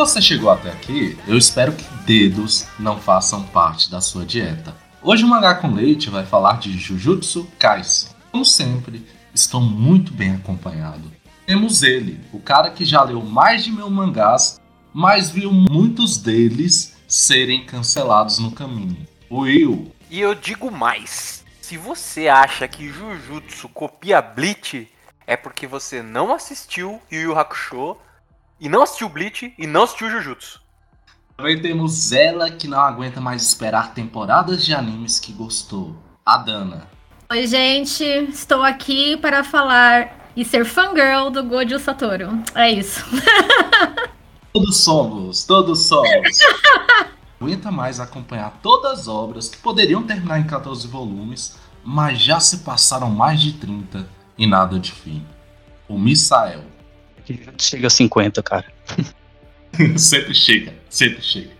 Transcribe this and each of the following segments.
Você chegou até aqui, eu espero que dedos não façam parte da sua dieta. Hoje o Mangá com Leite vai falar de Jujutsu Kaisen. Como sempre, estou muito bem acompanhado. Temos ele, o cara que já leu mais de mil mangás, mas viu muitos deles serem cancelados no caminho. Will. E eu digo mais: se você acha que Jujutsu copia Bleach, é porque você não assistiu Yu Yu Hakusho, e não assistiu Bleach, e não assistiu Jujutsu. Também temos ela que não aguenta mais esperar temporadas de animes que gostou, a Dana. Oi, gente, estou aqui para falar e ser fangirl do Gojo Satoru. É isso. todos somos, todos somos. aguenta mais acompanhar todas as obras que poderiam terminar em 14 volumes, mas já se passaram mais de 30 e nada de fim. O Misael. Chega a 50, cara. sempre chega, sempre chega.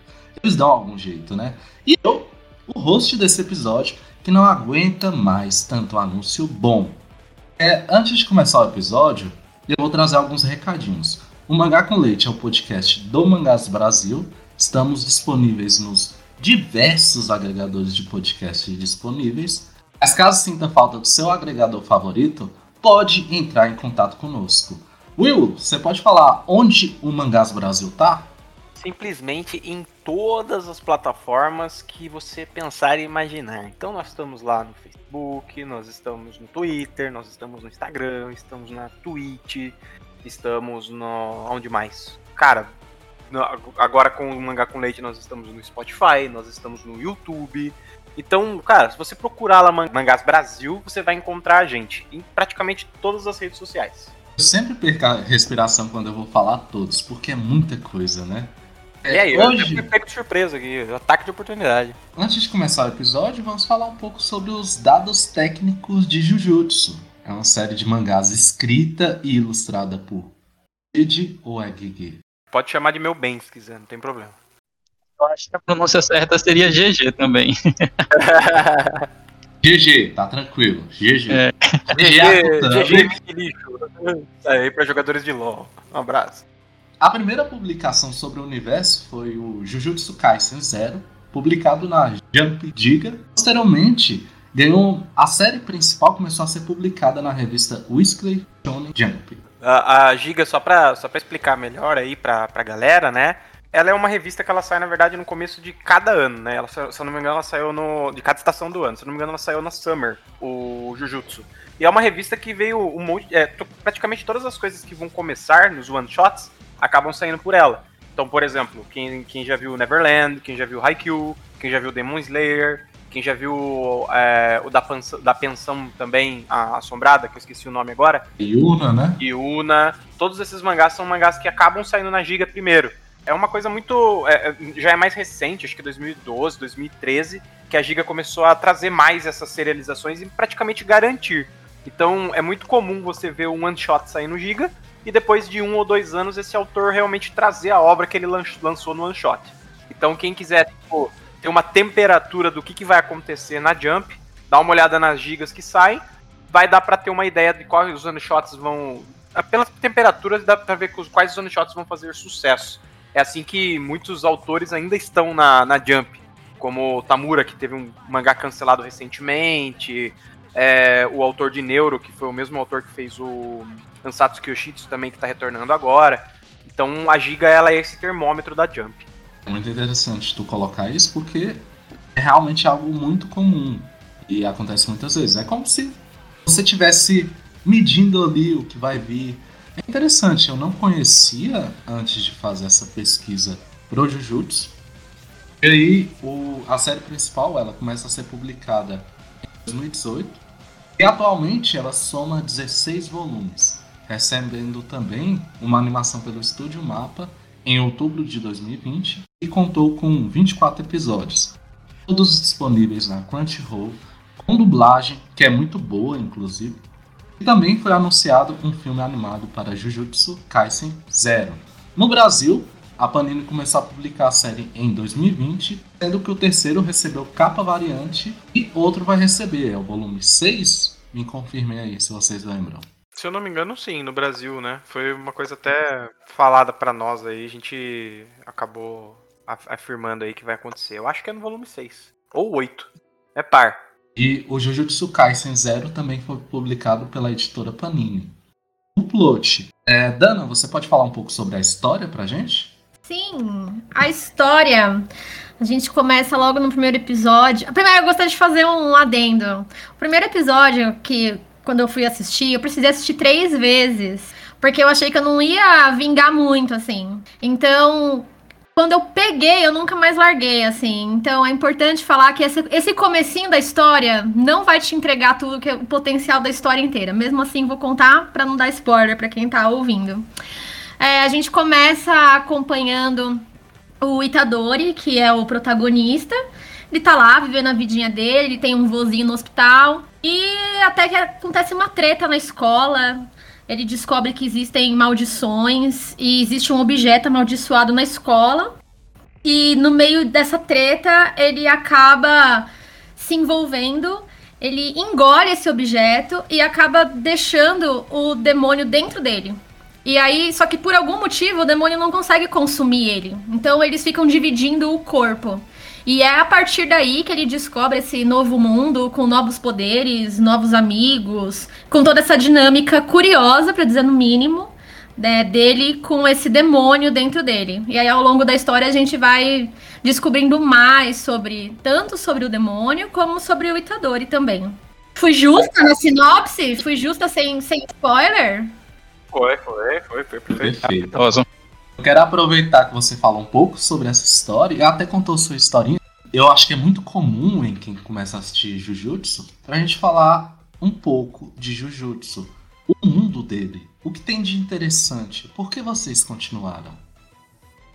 Eles dão algum jeito, né? E eu, o host desse episódio, que não aguenta mais tanto anúncio bom. É, antes de começar o episódio, eu vou trazer alguns recadinhos. O Mangá com Leite é o podcast do Mangás Brasil. Estamos disponíveis nos diversos agregadores de podcast disponíveis. Mas caso sinta falta do seu agregador favorito, pode entrar em contato conosco. Will, você pode falar onde o Mangás Brasil tá? Simplesmente em todas as plataformas que você pensar e imaginar. Então nós estamos lá no Facebook, nós estamos no Twitter, nós estamos no Instagram, estamos na Twitch, estamos no. onde mais? Cara, agora com o Mangá com Leite nós estamos no Spotify, nós estamos no YouTube. Então, cara, se você procurar lá Mangás Brasil, você vai encontrar a gente em praticamente todas as redes sociais. Eu sempre perco a respiração quando eu vou falar todos, porque é muita coisa, né? É, e aí, hoje... eu pego de surpresa aqui, ataque de oportunidade. Antes de começar o episódio, vamos falar um pouco sobre os dados técnicos de Jujutsu. É uma série de mangás escrita e ilustrada por Gigi ou é Gigi? Pode chamar de meu bem se quiser, não tem problema. Eu acho que a pronúncia certa seria GG também. GG, tá tranquilo. GG. É. GG, GG lixo. Aí pra jogadores de LoL. Um abraço. A primeira publicação sobre o universo foi o Jujutsu Kaisen Zero, publicado na Jump Diga. Posteriormente, ganhou a série principal começou a ser publicada na revista Weekly Shonen Jump. A, a Giga, só pra, só pra explicar melhor aí pra, pra galera, né? Ela é uma revista que ela sai, na verdade, no começo de cada ano, né? Ela, se eu não me engano, ela saiu no. de cada estação do ano. Se eu não me engano, ela saiu na Summer, o Jujutsu. E é uma revista que veio um monte. É, praticamente todas as coisas que vão começar nos one-shots acabam saindo por ela. Então, por exemplo, quem, quem já viu Neverland, quem já viu Haikyuu, quem já viu Demon Slayer, quem já viu é, o da, pensão, da pensão também, a Assombrada, que eu esqueci o nome agora. Yuna, né? Yuna. Todos esses mangás são mangás que acabam saindo na Giga primeiro. É uma coisa muito. É, já é mais recente, acho que 2012, 2013, que a Giga começou a trazer mais essas serializações e praticamente garantir. Então é muito comum você ver um one shot sair no Giga e depois de um ou dois anos esse autor realmente trazer a obra que ele lançou no one shot. Então quem quiser tipo, ter uma temperatura do que, que vai acontecer na Jump, dá uma olhada nas gigas que saem, vai dar para ter uma ideia de quais os one shots vão. Pelas temperaturas dá pra ver quais os one shots vão fazer sucesso. É assim que muitos autores ainda estão na, na Jump, como Tamura, que teve um mangá cancelado recentemente, é, o autor de Neuro, que foi o mesmo autor que fez o Ansatsu Kyoshitsu também, que está retornando agora. Então a Giga ela é esse termômetro da Jump. É muito interessante tu colocar isso porque é realmente algo muito comum e acontece muitas vezes. É como se você tivesse medindo ali o que vai vir. É interessante, eu não conhecia antes de fazer essa pesquisa pro Jujutsu. E aí o, a série principal ela começa a ser publicada em 2018 e atualmente ela soma 16 volumes recebendo também uma animação pelo Estúdio Mapa em outubro de 2020 e contou com 24 episódios, todos disponíveis na Crunchyroll, com dublagem, que é muito boa, inclusive. E também foi anunciado um filme animado para Jujutsu Kaisen Zero. No Brasil, a Panini começou a publicar a série em 2020, sendo que o terceiro recebeu capa variante e outro vai receber, é o volume 6. Me confirmem aí se vocês lembram. Se eu não me engano, sim, no Brasil, né? Foi uma coisa até falada pra nós aí, a gente acabou af- afirmando aí que vai acontecer. Eu acho que é no volume 6. Ou 8. É par. E o Jujutsu Kaisen Zero também foi publicado pela editora Panini. O plot. É, Dana, você pode falar um pouco sobre a história pra gente? Sim, a história. A gente começa logo no primeiro episódio. Primeiro, eu gostaria de fazer um adendo. O primeiro episódio, que quando eu fui assistir, eu precisei assistir três vezes. Porque eu achei que eu não ia vingar muito, assim. Então, quando eu peguei, eu nunca mais larguei, assim. Então, é importante falar que esse, esse comecinho da história não vai te entregar tudo que é o potencial da história inteira. Mesmo assim, vou contar pra não dar spoiler pra quem tá ouvindo. É, a gente começa acompanhando o Itadori, que é o protagonista. Ele tá lá vivendo a vidinha dele, ele tem um vozinho no hospital. E até que acontece uma treta na escola. Ele descobre que existem maldições e existe um objeto amaldiçoado na escola. E no meio dessa treta, ele acaba se envolvendo. Ele engole esse objeto e acaba deixando o demônio dentro dele. E aí, só que por algum motivo o demônio não consegue consumir ele. Então eles ficam dividindo o corpo. E é a partir daí que ele descobre esse novo mundo com novos poderes, novos amigos, com toda essa dinâmica curiosa, pra dizer no mínimo, né, dele com esse demônio dentro dele. E aí ao longo da história a gente vai descobrindo mais sobre tanto sobre o demônio como sobre o Itadori também. Fui justa na sinopse? Fui justa sem, sem spoiler? Foi, foi, foi, foi perfeito. Perfeito. Maravilhoso. Eu quero aproveitar que você fala um pouco sobre essa história e até contou sua historinha. Eu acho que é muito comum em quem começa a assistir Jujutsu pra gente falar um pouco de Jujutsu. O mundo dele. O que tem de interessante? Por que vocês continuaram?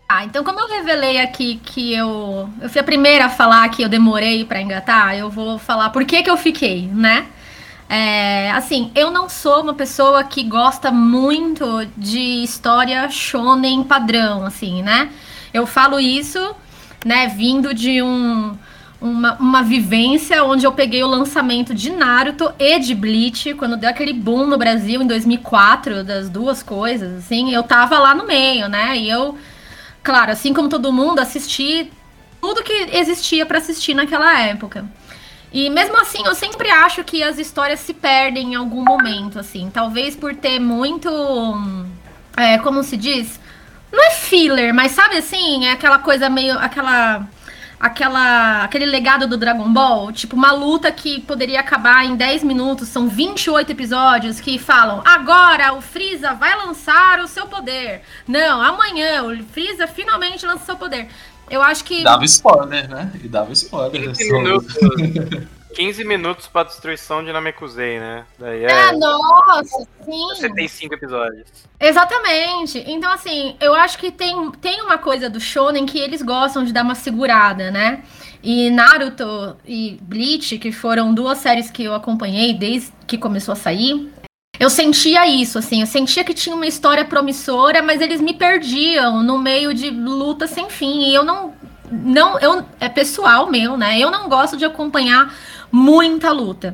Ah, então como eu revelei aqui que eu. Eu fui a primeira a falar que eu demorei pra engatar, eu vou falar por que, que eu fiquei, né? É, assim, eu não sou uma pessoa que gosta muito de história shonen padrão, assim, né? Eu falo isso, né, vindo de um, uma, uma vivência onde eu peguei o lançamento de Naruto e de Bleach, quando deu aquele boom no Brasil em 2004, das duas coisas, assim, eu tava lá no meio, né? E eu, claro, assim como todo mundo, assisti tudo que existia pra assistir naquela época. E mesmo assim, eu sempre acho que as histórias se perdem em algum momento, assim. Talvez por ter muito. É, como se diz? Não é filler, mas sabe assim? É aquela coisa meio. aquela. Aquela, aquele legado do Dragon Ball, tipo uma luta que poderia acabar em 10 minutos, são 28 episódios que falam: agora o Freeza vai lançar o seu poder. Não, amanhã o Freeza finalmente lança o seu poder. Eu acho que. Dava spoiler, né? E dava spoiler. 15 Só- minutos. 15 minutos pra destruição de Namekusei, né? Daí é. É, nossa, sim. 75 episódios. Exatamente. Então, assim, eu acho que tem, tem uma coisa do shonen que eles gostam de dar uma segurada, né? E Naruto e Bleach, que foram duas séries que eu acompanhei desde que começou a sair, eu sentia isso, assim, eu sentia que tinha uma história promissora, mas eles me perdiam no meio de luta sem fim. E eu não. não eu, é pessoal meu, né? Eu não gosto de acompanhar muita luta.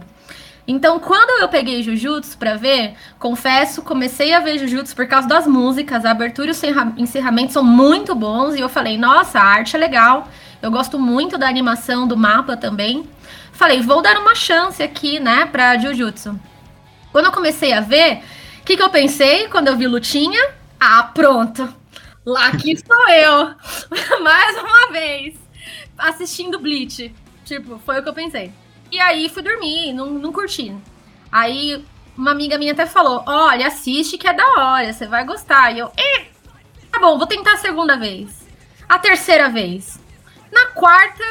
Então, quando eu peguei Jujutsu pra ver, confesso, comecei a ver Jujutsu por causa das músicas, a abertura e o encerra- encerramento são muito bons, e eu falei, nossa, a arte é legal, eu gosto muito da animação do mapa também. Falei, vou dar uma chance aqui, né, pra Jujutsu. Quando eu comecei a ver, o que, que eu pensei quando eu vi Lutinha? Ah, pronto, lá aqui estou eu, mais uma vez, assistindo Bleach. Tipo, foi o que eu pensei. E aí fui dormir, não, não curti. Aí uma amiga minha até falou: Olha, assiste que é da hora, você vai gostar. E eu, eh, tá bom, vou tentar a segunda vez. A terceira vez. Na quarta,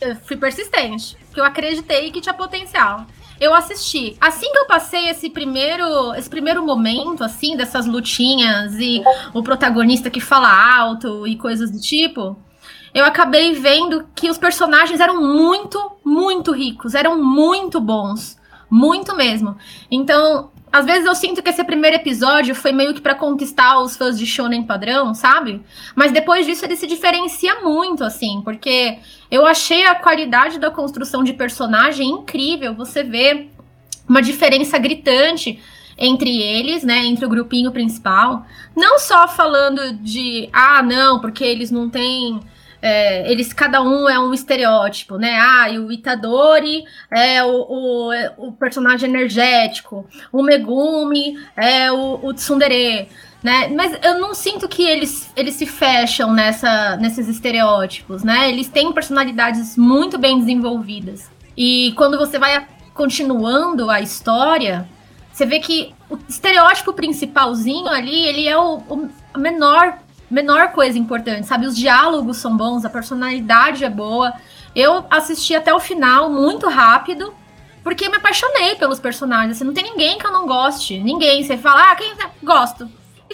eu fui persistente, porque eu acreditei que tinha potencial. Eu assisti. Assim que eu passei esse primeiro, esse primeiro momento, assim, dessas lutinhas e o protagonista que fala alto e coisas do tipo, eu acabei vendo que os personagens eram muito, muito ricos, eram muito bons. Muito mesmo. Então, às vezes eu sinto que esse primeiro episódio foi meio que pra conquistar os fãs de shonen padrão, sabe? Mas depois disso ele se diferencia muito, assim, porque eu achei a qualidade da construção de personagem incrível. Você vê uma diferença gritante entre eles, né, entre o grupinho principal, não só falando de ah, não, porque eles não têm é, eles cada um é um estereótipo, né? Ah, e o Itadori é o, o, o, personagem energético, o Megumi é o, o Tsundere, né? Mas eu não sinto que eles, eles se fecham nessa, nesses estereótipos, né? Eles têm personalidades muito bem desenvolvidas. E quando você vai continuando a história, você vê que o estereótipo principalzinho ali, ele é o, o menor menor coisa importante, sabe? Os diálogos são bons, a personalidade é boa. Eu assisti até o final muito rápido, porque me apaixonei pelos personagens. Assim, não tem ninguém que eu não goste. Ninguém. Você fala, ah, quem gosto.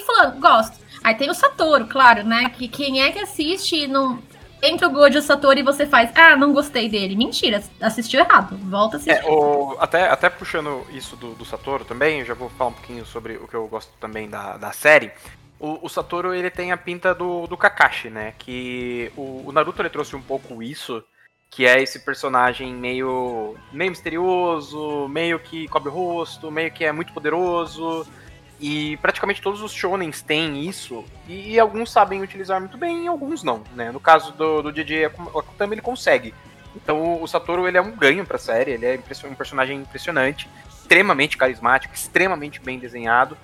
Falando, gosto. Aí tem o Satoru, claro, né? Que quem é que assiste e não. Entra o Gojo Satoru e você faz, ah, não gostei dele. Mentira, assistiu errado. Volta a assistir. É, o, até, até puxando isso do, do Satoru também, já vou falar um pouquinho sobre o que eu gosto também da, da série. O, o, Satoru ele tem a pinta do, do Kakashi, né? Que o, o, Naruto ele trouxe um pouco isso, que é esse personagem meio, meio misterioso, meio que cobre o rosto, meio que é muito poderoso. E praticamente todos os shonens têm isso, e, alguns sabem utilizar muito bem e alguns não, né? No caso do, do DJ Akutami ele consegue. Então o Satoru ele é um ganho pra série, ele é um personagem impressionante, extremamente carismático, extremamente bem desenhado.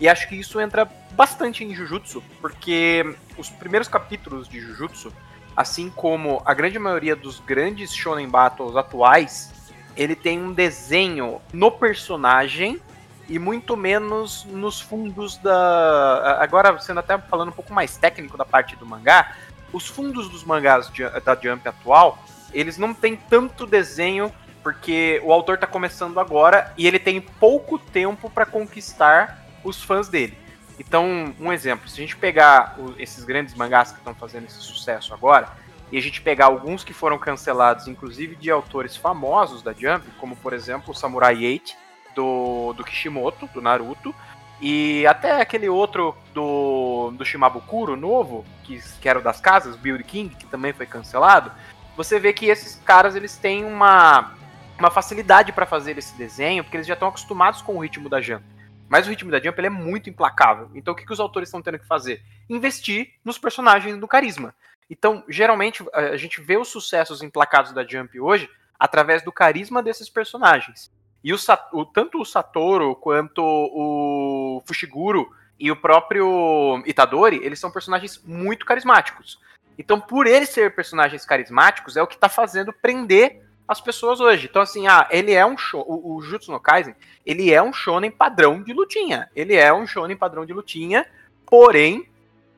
E acho que isso entra bastante em Jujutsu, porque os primeiros capítulos de Jujutsu, assim como a grande maioria dos grandes shonen battles atuais, ele tem um desenho no personagem e muito menos nos fundos da. Agora, sendo até falando um pouco mais técnico da parte do mangá, os fundos dos mangás da Jump atual, eles não têm tanto desenho porque o autor está começando agora e ele tem pouco tempo para conquistar os fãs dele. Então, um exemplo, se a gente pegar esses grandes mangás que estão fazendo esse sucesso agora, e a gente pegar alguns que foram cancelados, inclusive de autores famosos da Jump, como por exemplo o Samurai 8 do, do Kishimoto, do Naruto, e até aquele outro do, do Shimabukuro novo, que, que era o das casas, Beauty King, que também foi cancelado, você vê que esses caras eles têm uma, uma facilidade para fazer esse desenho, porque eles já estão acostumados com o ritmo da Jump. Mas o ritmo da Jump é muito implacável. Então o que, que os autores estão tendo que fazer? Investir nos personagens do carisma. Então, geralmente, a gente vê os sucessos implacados da Jump hoje através do carisma desses personagens. E o, o, tanto o Satoru quanto o Fushiguro e o próprio Itadori, eles são personagens muito carismáticos. Então, por eles serem personagens carismáticos, é o que está fazendo prender as pessoas hoje. Então, assim, ah, ele é um show. O, o Jutsu no Kaisen, ele é um shonen padrão de lutinha. Ele é um shonen padrão de lutinha, porém,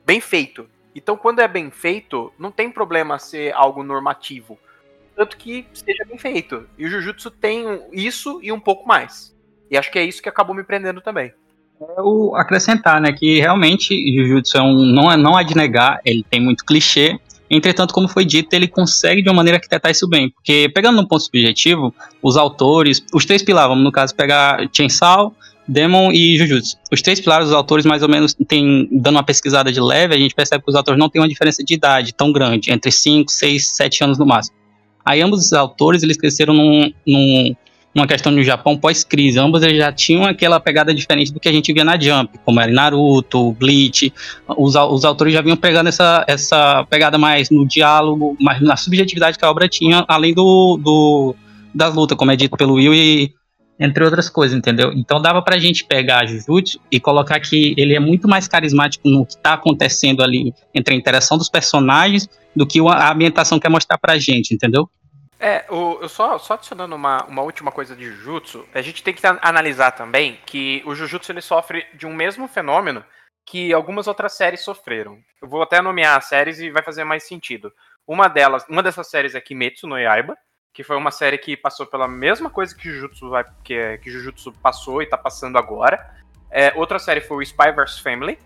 bem feito. Então, quando é bem feito, não tem problema ser algo normativo. Tanto que seja bem feito. E o Jujutsu tem isso e um pouco mais. E acho que é isso que acabou me prendendo também. É o acrescentar, né? Que realmente Jujutsu é um, não, é, não é de negar, ele tem muito clichê, Entretanto, como foi dito, ele consegue de uma maneira arquitetar isso bem, porque pegando um ponto subjetivo, os autores, os três pilares, vamos no caso pegar Chainsaw, Demon e Jujutsu. Os três pilares, os autores mais ou menos tem dando uma pesquisada de leve, a gente percebe que os autores não têm uma diferença de idade tão grande, entre 5, 6, 7 anos no máximo. Aí ambos os autores, eles cresceram num, num questão no Japão pós-crise. Ambos eles já tinham aquela pegada diferente do que a gente via na Jump, como era Naruto, Bleach. Os, os autores já vinham pegando essa, essa pegada mais no diálogo, mais na subjetividade que a obra tinha, além do, do das lutas, como é dito pelo Will e entre outras coisas, entendeu? Então dava pra gente pegar Jujutsu e colocar que ele é muito mais carismático no que tá acontecendo ali entre a interação dos personagens do que a ambientação quer mostrar pra gente, entendeu? É, o, eu só, só adicionando uma, uma última coisa de Jujutsu, a gente tem que analisar também que o Jujutsu ele sofre de um mesmo fenômeno que algumas outras séries sofreram. Eu vou até nomear as séries e vai fazer mais sentido. Uma delas, uma dessas séries é Kimetsu no Yaiba, que foi uma série que passou pela mesma coisa que Jujutsu, vai, que, que Jujutsu passou e tá passando agora. É, outra série foi o Spy vs Family,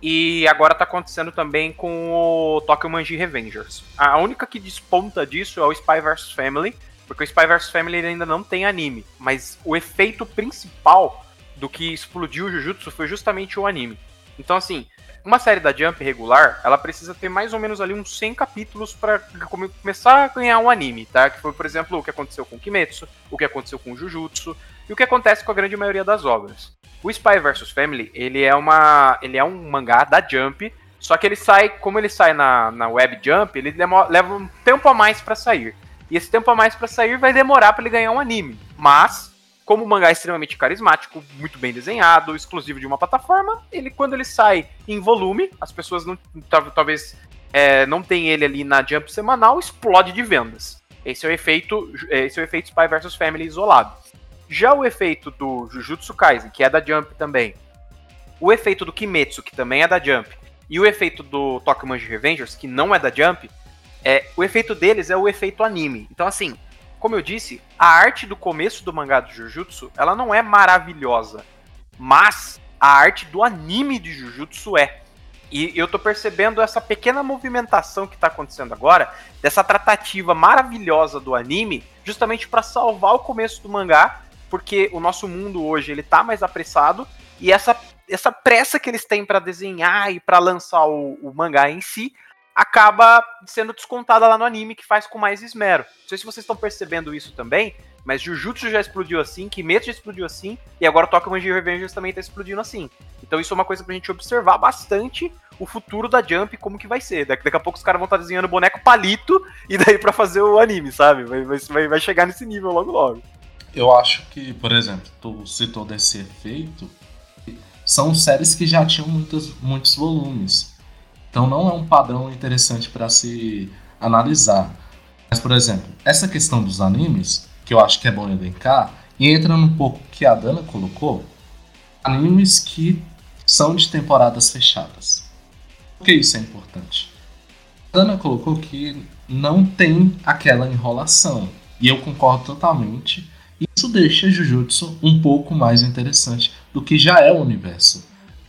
e agora tá acontecendo também com o Tokyo Manji Revengers. A única que desponta disso é o Spy vs Family, porque o Spy vs Family ainda não tem anime. Mas o efeito principal do que explodiu o Jujutsu foi justamente o anime. Então, assim, uma série da Jump regular, ela precisa ter mais ou menos ali uns 100 capítulos para começar a ganhar um anime, tá? Que foi, por exemplo, o que aconteceu com Kimetsu, o que aconteceu com Jujutsu e o que acontece com a grande maioria das obras. O Spy vs Family, ele é uma. ele é um mangá da Jump, só que ele sai, como ele sai na, na Web Jump, ele demora, leva um tempo a mais para sair. E esse tempo a mais para sair vai demorar para ele ganhar um anime. Mas, como o mangá é extremamente carismático, muito bem desenhado, exclusivo de uma plataforma, ele quando ele sai em volume, as pessoas não talvez é, não tem ele ali na Jump semanal, explode de vendas. Esse é o efeito, esse é o efeito Spy vs Family isolado. Já o efeito do Jujutsu Kaisen, que é da Jump também, o efeito do Kimetsu, que também é da Jump, e o efeito do Tokyo Manji Revengers, que não é da Jump, é, o efeito deles é o efeito anime. Então, assim, como eu disse, a arte do começo do mangá do Jujutsu, ela não é maravilhosa. Mas a arte do anime de Jujutsu é. E eu tô percebendo essa pequena movimentação que tá acontecendo agora, dessa tratativa maravilhosa do anime, justamente para salvar o começo do mangá, porque o nosso mundo hoje ele tá mais apressado e essa essa pressa que eles têm para desenhar e para lançar o, o, mangá em si acaba sendo descontada lá no anime, que faz com mais esmero. Não sei se vocês estão percebendo isso também, mas Jujutsu já explodiu assim, Kimetsu já explodiu assim, e agora Tokyo Manji Revengers também tá explodindo assim. Então isso é uma coisa pra gente observar bastante o futuro da Jump, como que vai ser. Daqui, daqui a pouco os caras vão estar tá desenhando boneco palito, e daí para fazer o anime, sabe? Vai, vai, vai chegar nesse nível logo logo. Eu acho que, por exemplo, tu citou desse efeito, são séries que já tinham muitos, muitos volumes. Então não é um padrão interessante para se analisar. Mas, por exemplo, essa questão dos animes, que eu acho que é bom elencar, e entra um pouco que a Dana colocou, animes que são de temporadas fechadas. Por que isso é importante? A Dana colocou que não tem aquela enrolação. E eu concordo totalmente. Isso deixa Jujutsu um pouco mais interessante do que já é o universo.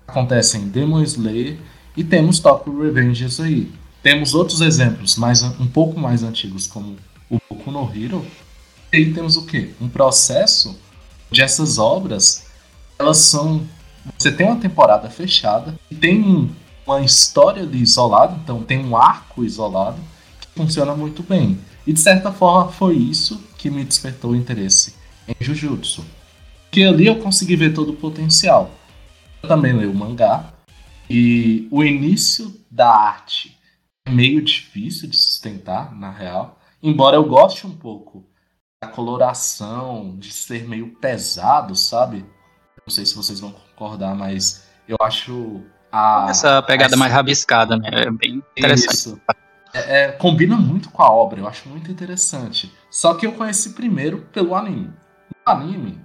Acontece em Demon Slayer e temos Tokyo Revengers aí. Temos outros exemplos, mais um pouco mais antigos, como o Boku no Hero. E aí temos o quê? Um processo de essas obras, elas são... Você tem uma temporada fechada, tem uma história ali isolada, então tem um arco isolado, que funciona muito bem. E de certa forma foi isso que me despertou o interesse em Jujutsu. Porque ali eu consegui ver todo o potencial. Eu também leio o mangá. E o início da arte é meio difícil de sustentar, na real. Embora eu goste um pouco da coloração, de ser meio pesado, sabe? Não sei se vocês vão concordar, mas eu acho a. Essa pegada mais rabiscada, né? É bem interessante. Isso. É, é, combina muito com a obra, eu acho muito interessante. Só que eu conheci primeiro pelo anime. Anime,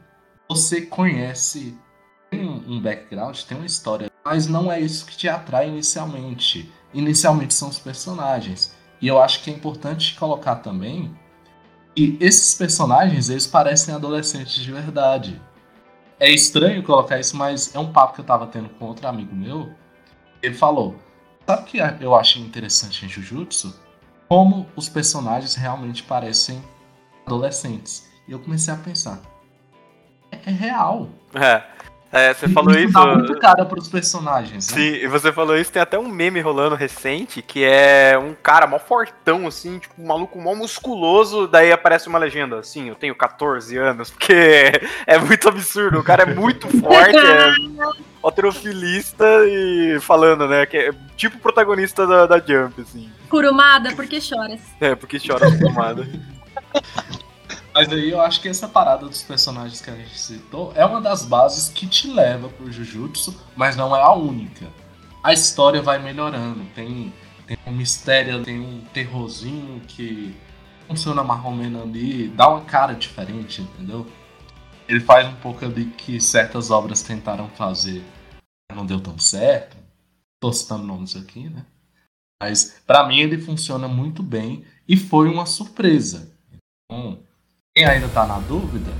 você conhece, tem um background, tem uma história, mas não é isso que te atrai inicialmente. Inicialmente são os personagens. E eu acho que é importante colocar também que esses personagens, eles parecem adolescentes de verdade. É estranho colocar isso, mas é um papo que eu tava tendo com outro amigo meu. Ele falou: Sabe o que eu achei interessante em Jujutsu? Como os personagens realmente parecem adolescentes. E eu comecei a pensar: é real. É. É, você falou isso. Dá muito cara pros personagens. Né? Sim, e você falou isso, tem até um meme rolando recente, que é um cara mó fortão, assim, tipo, um maluco mó musculoso, daí aparece uma legenda, assim, eu tenho 14 anos, porque é muito absurdo, o cara é muito forte, é alterofilista e falando, né, que é tipo protagonista da, da Jump, assim. Curumada, porque choras. É, porque choras, Curumada. Mas aí eu acho que essa parada dos personagens que a gente citou é uma das bases que te leva pro Jujutsu, mas não é a única. A história vai melhorando, tem, tem um mistério, tem um terrorzinho que funciona mais ou menos ali, dá uma cara diferente, entendeu? Ele faz um pouco ali que certas obras tentaram fazer, não deu tão certo. Tô citando nomes aqui, né? Mas para mim ele funciona muito bem e foi uma surpresa. Então, quem ainda está na dúvida,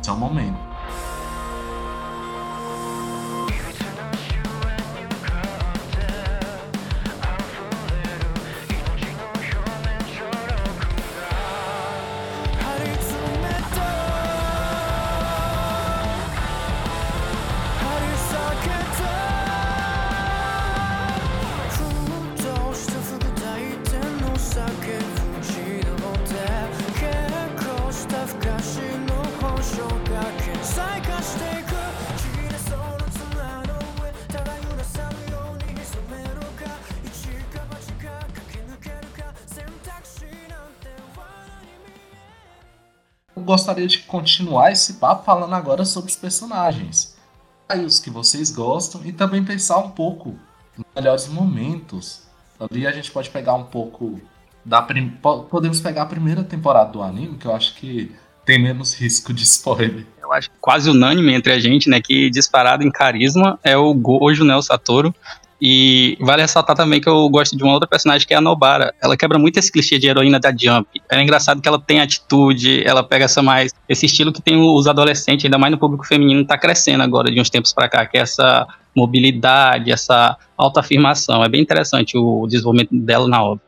esse é o momento. Continuar esse papo falando agora sobre os personagens. Aí os que vocês gostam e também pensar um pouco nos melhores momentos. Ali a gente pode pegar um pouco da prim... podemos pegar a primeira temporada do anime, que eu acho que tem menos risco de spoiler. Eu acho quase unânime entre a gente, né, que disparado em carisma é o Gojo, né, o Satoru, e vale ressaltar também que eu gosto de uma outra personagem que é a Nobara. Ela quebra muito esse clichê de heroína da Jump. É engraçado que ela tem atitude, ela pega essa mais. Esse estilo que tem os adolescentes, ainda mais no público feminino, tá crescendo agora de uns tempos para cá, que é essa mobilidade, essa autoafirmação. É bem interessante o desenvolvimento dela na obra.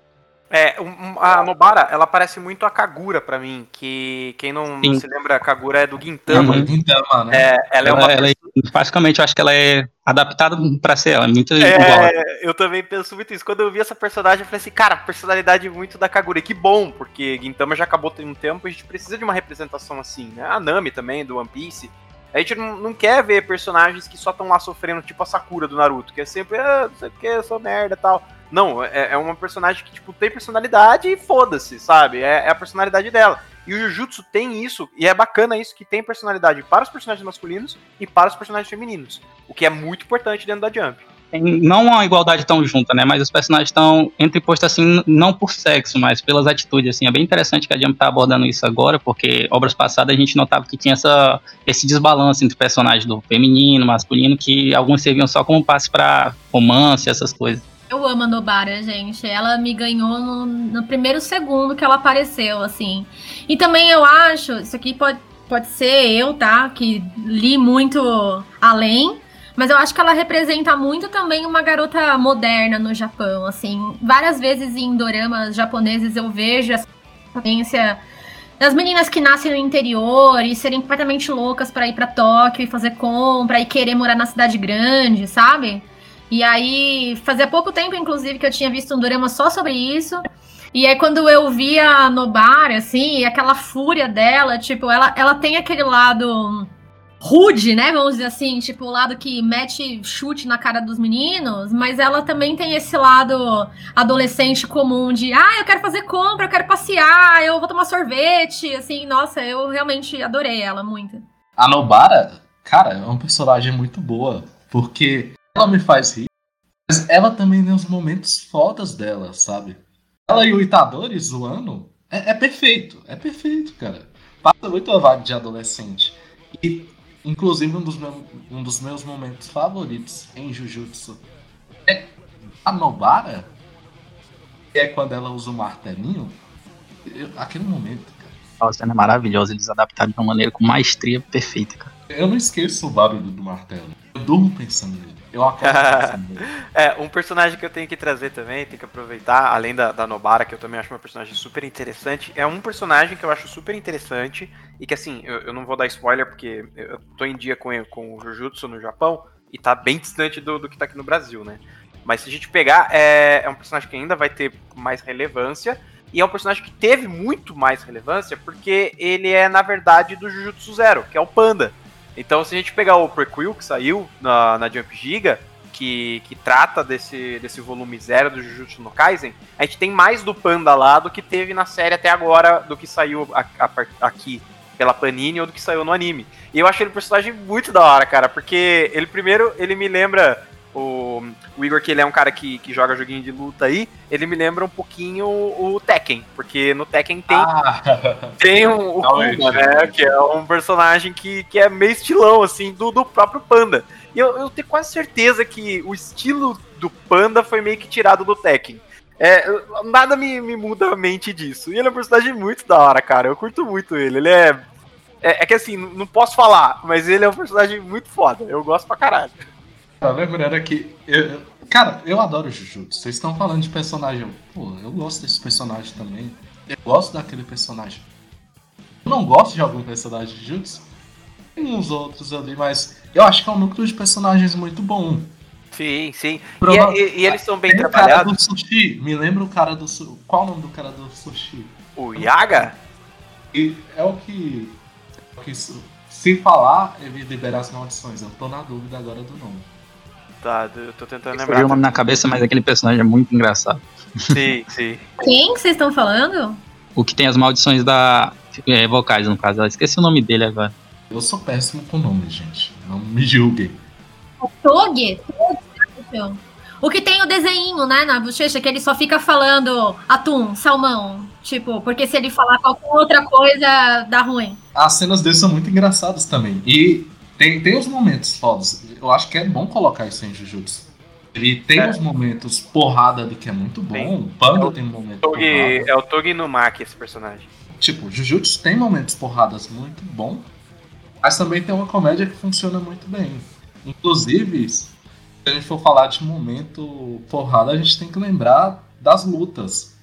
É, a Nobara, ela parece muito a Kagura para mim, que quem não, não, se lembra, a Kagura é do Gintama. Uhum. Gintama, né? É, ela, ela, é uma ela é, basicamente, eu acho que ela é adaptada para ser ela, é muito é, igual. Eu também penso muito isso. Quando eu vi essa personagem, eu falei assim, cara, personalidade muito da Kagura. E que bom, porque Gintama já acabou tem um tempo, a gente precisa de uma representação assim, né? A Nami também, do One Piece. A gente não, não quer ver personagens que só estão lá sofrendo, tipo a Sakura do Naruto, que é sempre, ah, não sei o que, eu sou merda e tal. Não, é, é uma personagem que, tipo, tem personalidade e foda-se, sabe? É, é, a personalidade dela. E o Jujutsu tem isso, e é bacana isso, que tem personalidade para os personagens masculinos e para os personagens femininos. O que é muito importante dentro da Jump. Não uma igualdade tão junta, né? Mas os personagens estão entrepostos assim, não por sexo, mas pelas atitudes, assim. É bem interessante que a Jump tá abordando isso agora, porque obras passadas a gente notava que tinha essa, esse desbalanço entre personagens do feminino, masculino, que alguns serviam só como passe para romance, essas coisas. Eu amo a Nobara, gente. Ela me ganhou no, no, primeiro segundo que ela apareceu, assim. E também eu acho, isso aqui pode, pode ser eu, tá? Que li muito além. Mas eu acho que ela representa muito também uma garota moderna no Japão, assim. Várias vezes em doramas japoneses eu vejo essa tendência das meninas que nascem no interior e serem completamente loucas para ir para Tóquio e fazer compra e querer morar na cidade grande, sabe? E aí, fazia pouco tempo, inclusive, que eu tinha visto um drama só sobre isso. E aí, quando eu via no bar, assim, aquela fúria dela, tipo, ela, ela tem aquele lado rude, né? Vamos dizer assim, tipo, o lado que mete chute na cara dos meninos, mas ela também tem esse lado adolescente comum de, ah, eu quero fazer compra, eu quero passear, eu vou tomar sorvete, assim, nossa, eu realmente adorei ela muito. A Nobara, cara, é uma personagem muito boa, porque ela me faz rir, mas ela também tem os momentos fodas dela, sabe? Ela e o Itadori zoando é, é perfeito, é perfeito, cara. Passa muito a vibe de adolescente. E, inclusive, um dos, meus, um dos meus momentos favoritos em Jujutsu é a Nobara, que é quando ela usa o martelinho. Eu, aquele momento, cara. A cena é maravilhosa, eles adaptaram de uma maneira com maestria perfeita, cara. Eu não esqueço o barulho do martelo. Eu durmo pensando nele. Eu é, um personagem que eu tenho que trazer também, tem que aproveitar, além da, da Nobara, que eu também acho uma personagem super interessante, é um personagem que eu acho super interessante e que, assim, eu, eu não vou dar spoiler porque eu tô em dia com, com o Jujutsu no Japão e tá bem distante do, do que tá aqui no Brasil, né? Mas se a gente pegar, é, é um personagem que ainda vai ter mais relevância e é um personagem que teve muito mais relevância porque ele é, na verdade, do Jujutsu Zero, que é o Panda. Então, se a gente pegar o prequel que saiu na, na Jump Giga, que, que trata desse, desse volume zero do Jujutsu no Kaisen, a gente tem mais do Panda lá do que teve na série até agora, do que saiu a, a, aqui pela Panini ou do que saiu no anime. E eu acho ele um personagem muito da hora, cara, porque ele primeiro, ele me lembra o, o, Igor, que ele é um cara que, que joga joguinho de luta aí, ele me lembra um pouquinho o, Tekken, porque no Tekken tem, ah. tem um, o Kuma, né, que é um personagem que, que é meio estilão, assim, do, do próprio Panda. E eu, eu tenho quase certeza que o estilo do Panda foi meio que tirado do Tekken. É, nada me, me muda a mente disso. E ele é um personagem muito da hora, cara. Eu curto muito ele. Ele é. É, é que assim, não posso falar, mas ele é um personagem muito foda. Eu gosto pra caralho. Tá lembrando aqui. Eu, cara, eu adoro Jujutsu. Vocês estão falando de personagem. Pô, eu gosto desse personagem também. Eu gosto daquele personagem. Eu não gosto de algum personagem de Jujutsu. Tem uns outros ali, mas eu acho que é um núcleo de personagens muito bom. Sim, sim. Prova... E, e, e, eles são bem Tem trabalhados. O cara do sushi, me lembra o cara do sushi. Qual o nome do cara do sushi? O Yaga? E é o que. É o que se falar, ele libera as maldições. Eu tô na dúvida agora do nome. Tá, eu tô tentando lembrar. Eu o nome na cabeça, mas aquele personagem é muito engraçado. Sim, sim. Quem que vocês estão falando? O que tem as maldições da é, vocais, no caso. Eu esqueci o nome dele agora. Eu sou péssimo com nome, gente. Não me julguem. O Toge? O que tem o desenho, né, na bochecha, que ele só fica falando atum, salmão. Tipo, porque se ele falar qualquer outra coisa, dá ruim. As cenas dele são muito engraçadas também. E tem, tem os momentos fodas. Eu acho que é bom colocar isso em Jujutsu. Ele tem é. uns momentos porrada de que é muito bom. Tem. O Panda é tem um momento Togi, É o Togi Numaki esse personagem. Tipo, Jujutsu tem momentos porradas muito bom, mas também tem uma comédia que funciona muito bem. Inclusive, se a gente for falar de momento porrada, a gente tem que lembrar das lutas.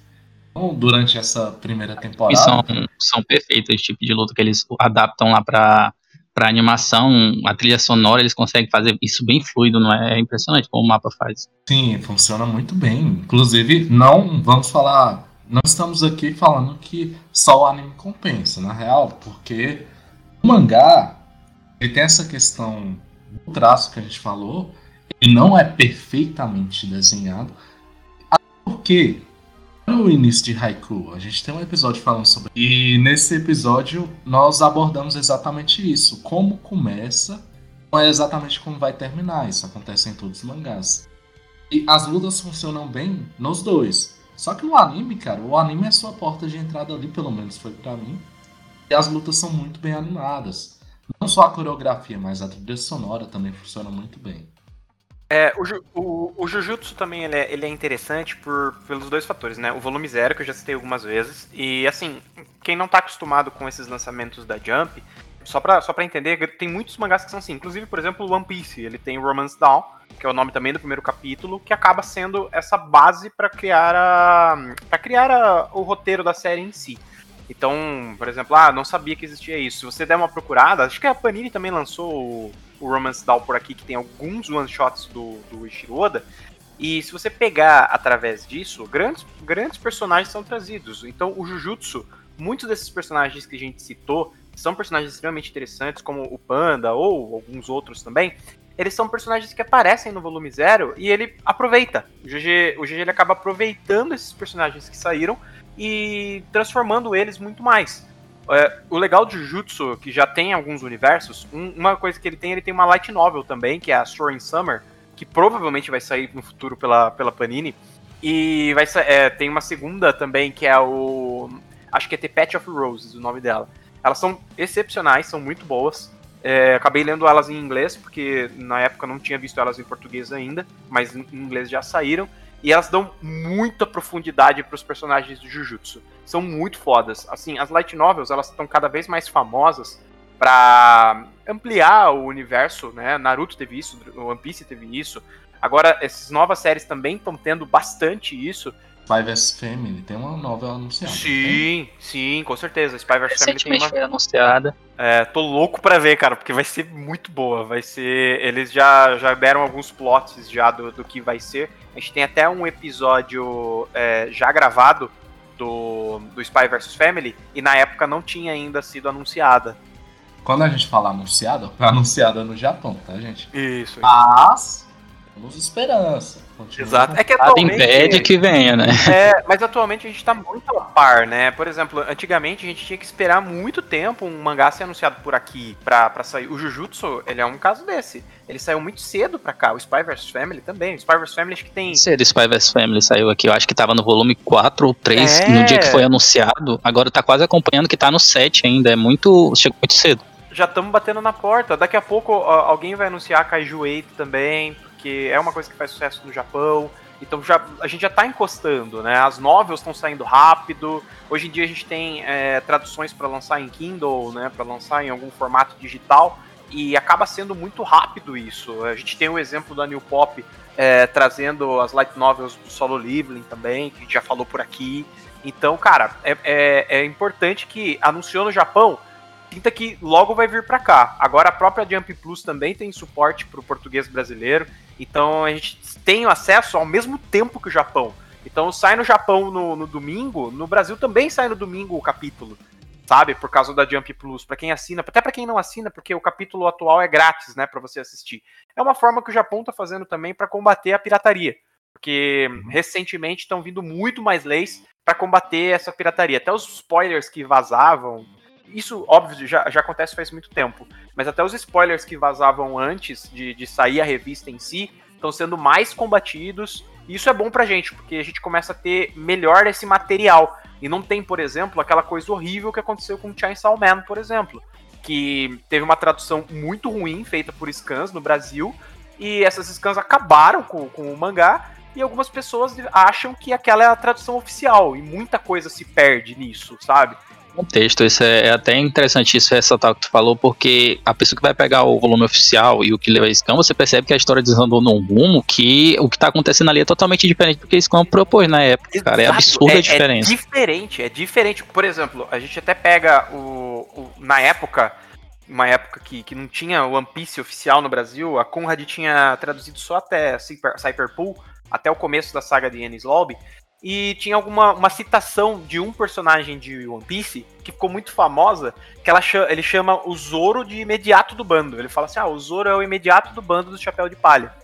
Então, durante essa primeira temporada. E são, são perfeitos esse tipo de luta que eles adaptam lá pra, para animação, a trilha sonora, eles conseguem fazer isso bem fluido, não é? É impressionante como o mapa faz. Sim, funciona muito bem. Inclusive, não vamos falar, não estamos aqui falando que só o anime compensa, na real, porque o mangá ele tem essa questão do traço que a gente falou, ele não é perfeitamente desenhado, porque no início de Haiku, a gente tem um episódio falando sobre. E nesse episódio nós abordamos exatamente isso. Como começa, não é exatamente como vai terminar. Isso acontece em todos os mangás. E as lutas funcionam bem nos dois. Só que no anime, cara, o anime é sua porta de entrada ali, pelo menos foi para mim. E as lutas são muito bem animadas. Não só a coreografia, mas a trilha sonora também funciona muito bem. É, o, o, o Jujutsu também ele é, ele é, interessante por, pelos dois fatores, né? O volume zero, que eu já citei algumas vezes, e assim, quem não tá acostumado com esses lançamentos da Jump, só pra, só pra entender, tem muitos mangás que são assim, inclusive, por exemplo, One Piece, ele tem Romance Down, que é o nome também do primeiro capítulo, que acaba sendo essa base para criar a para criar a, o roteiro da série em si. Então, por exemplo, ah, não sabia que existia isso. Se você der uma procurada, acho que a Panini também lançou o, o Romance Down por aqui, que tem alguns one-shots do, do Ishiroda. E se você pegar através disso, grandes, grandes personagens são trazidos. Então, o Jujutsu, muitos desses personagens que a gente citou, são personagens extremamente interessantes, como o Panda ou alguns outros também. Eles são personagens que aparecem no volume zero e ele aproveita. O GG, o GG ele acaba aproveitando esses personagens que saíram e transformando eles muito mais. É, o legal de Jujutsu, que já tem alguns universos, um, uma coisa que ele tem, ele tem uma light novel também, que é a Soaring Summer, que provavelmente vai sair no futuro pela, pela Panini. E vai é, tem uma segunda também, que é o. Acho que é The Patch of Roses, o nome dela. Elas são excepcionais, são muito boas. É, acabei lendo elas em inglês, porque na época não tinha visto elas em português ainda, mas em inglês já saíram. E elas dão muita profundidade para os personagens de Jujutsu. São muito fodas. Assim, as light novels, elas estão cada vez mais famosas para ampliar o universo, né? Naruto teve isso, One Piece teve isso. Agora, essas novas séries também estão tendo bastante isso. Spy vs Family tem uma novela anunciada. Sim, sim, com certeza. Spy vs Family tem uma. foi anunciada. É, tô louco pra ver, cara, porque vai ser muito boa. Vai ser. Eles já, já deram alguns plots já do, do que vai ser. A gente tem até um episódio é, já gravado do, do Spy vs Family e na época não tinha ainda sido anunciada. Quando a gente fala anunciada, foi anunciada no Japão, tá, gente? Isso. Mas, temos esperança. Continua Exato. É que atualmente. impede que venha, né? É, mas atualmente a gente tá muito a par, né? Por exemplo, antigamente a gente tinha que esperar muito tempo um mangá ser anunciado por aqui pra, pra sair. O Jujutsu, ele é um caso desse. Ele saiu muito cedo pra cá. O Spy vs Family também. O Spy vs Family acho que tem. Cedo, o Spy vs Family saiu aqui. Eu acho que tava no volume 4 ou 3 é... no dia que foi anunciado. Agora tá quase acompanhando que tá no 7 ainda. É muito. Chegou muito cedo. Já estamos batendo na porta. Daqui a pouco alguém vai anunciar Kaiju 8 também porque é uma coisa que faz sucesso no Japão. Então já, a gente já está encostando, né? As novels estão saindo rápido. Hoje em dia a gente tem é, traduções para lançar em Kindle, né? Para lançar em algum formato digital e acaba sendo muito rápido isso. A gente tem o exemplo da New Pop é, trazendo as light novels do Solo Leveling também, que a gente já falou por aqui. Então, cara, é, é, é importante que anunciou no Japão, sinta que logo vai vir para cá. Agora a própria Jump Plus também tem suporte para o português brasileiro. Então a gente tem acesso ao mesmo tempo que o Japão. Então sai no Japão no, no domingo, no Brasil também sai no domingo o capítulo, sabe? Por causa da Jump Plus. Para quem assina, até para quem não assina, porque o capítulo atual é grátis, né, para você assistir. É uma forma que o Japão tá fazendo também para combater a pirataria. Porque uhum. recentemente estão vindo muito mais leis para combater essa pirataria. Até os spoilers que vazavam isso, óbvio, já, já acontece faz muito tempo. Mas até os spoilers que vazavam antes de, de sair a revista em si estão sendo mais combatidos. E isso é bom pra gente, porque a gente começa a ter melhor esse material. E não tem, por exemplo, aquela coisa horrível que aconteceu com Chainsaw Man, por exemplo. Que teve uma tradução muito ruim feita por scans no Brasil. E essas scans acabaram com, com o mangá. E algumas pessoas acham que aquela é a tradução oficial. E muita coisa se perde nisso, sabe? Contexto. Isso é, é, até interessante isso ressaltar o que tu falou, porque a pessoa que vai pegar o volume oficial e o que leva a Scam, você percebe que a história desandou num rumo que o que tá acontecendo ali é totalmente diferente do que a Scam propôs na época, Exato. cara. É absurda é, a diferença. É diferente, é diferente. Por exemplo, a gente até pega o, o na época uma época que, que não tinha One Piece oficial no Brasil, a Conrad tinha traduzido só até Cyper, Cyberpool, até o começo da saga de Ennis Lobby, e tinha alguma uma citação de um personagem de One Piece que ficou muito famosa, que ela chama, ele chama o Zoro de imediato do bando. Ele fala assim: "Ah, o Zoro é o imediato do bando do chapéu de palha".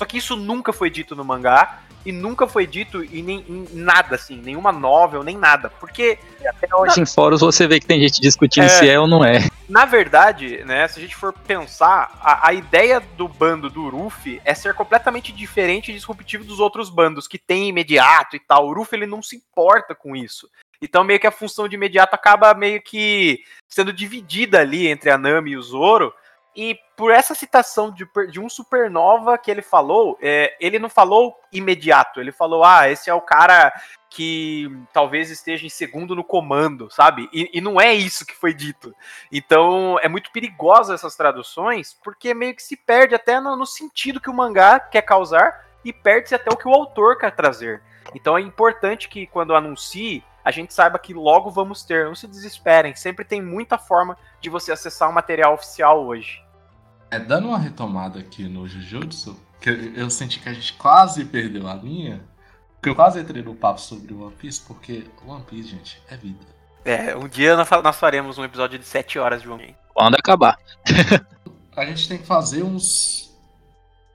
Só que isso nunca foi dito no mangá e nunca foi dito em, nem, em nada, assim, nenhuma novel, nem nada. Porque. Até hoje na... em fóruns você vê que tem gente discutindo é, se é ou não é. Na verdade, né, se a gente for pensar, a, a ideia do bando do Ruffy é ser completamente diferente e disruptivo dos outros bandos, que tem imediato e tal. O Ruffy ele não se importa com isso. Então, meio que a função de imediato acaba meio que sendo dividida ali entre a Nami e o Zoro. E por essa citação de, de um supernova que ele falou, é, ele não falou imediato, ele falou, ah, esse é o cara que talvez esteja em segundo no comando, sabe? E, e, não é isso que foi dito. Então é muito perigosa essas traduções, porque meio que se perde até no, no sentido que o mangá quer causar e perde-se até o que o autor quer trazer. Então é importante que quando anuncie a gente saiba que logo vamos ter. Não se desesperem, sempre tem muita forma de você acessar o material oficial hoje. É, dando uma retomada aqui no Jujutsu, que eu senti que a gente quase perdeu a linha, porque eu quase entrei no papo sobre One Piece, porque One Piece, gente, é vida. É, um dia nós faremos um episódio de 7 horas de One Piece. Quando acabar. a gente tem que fazer uns.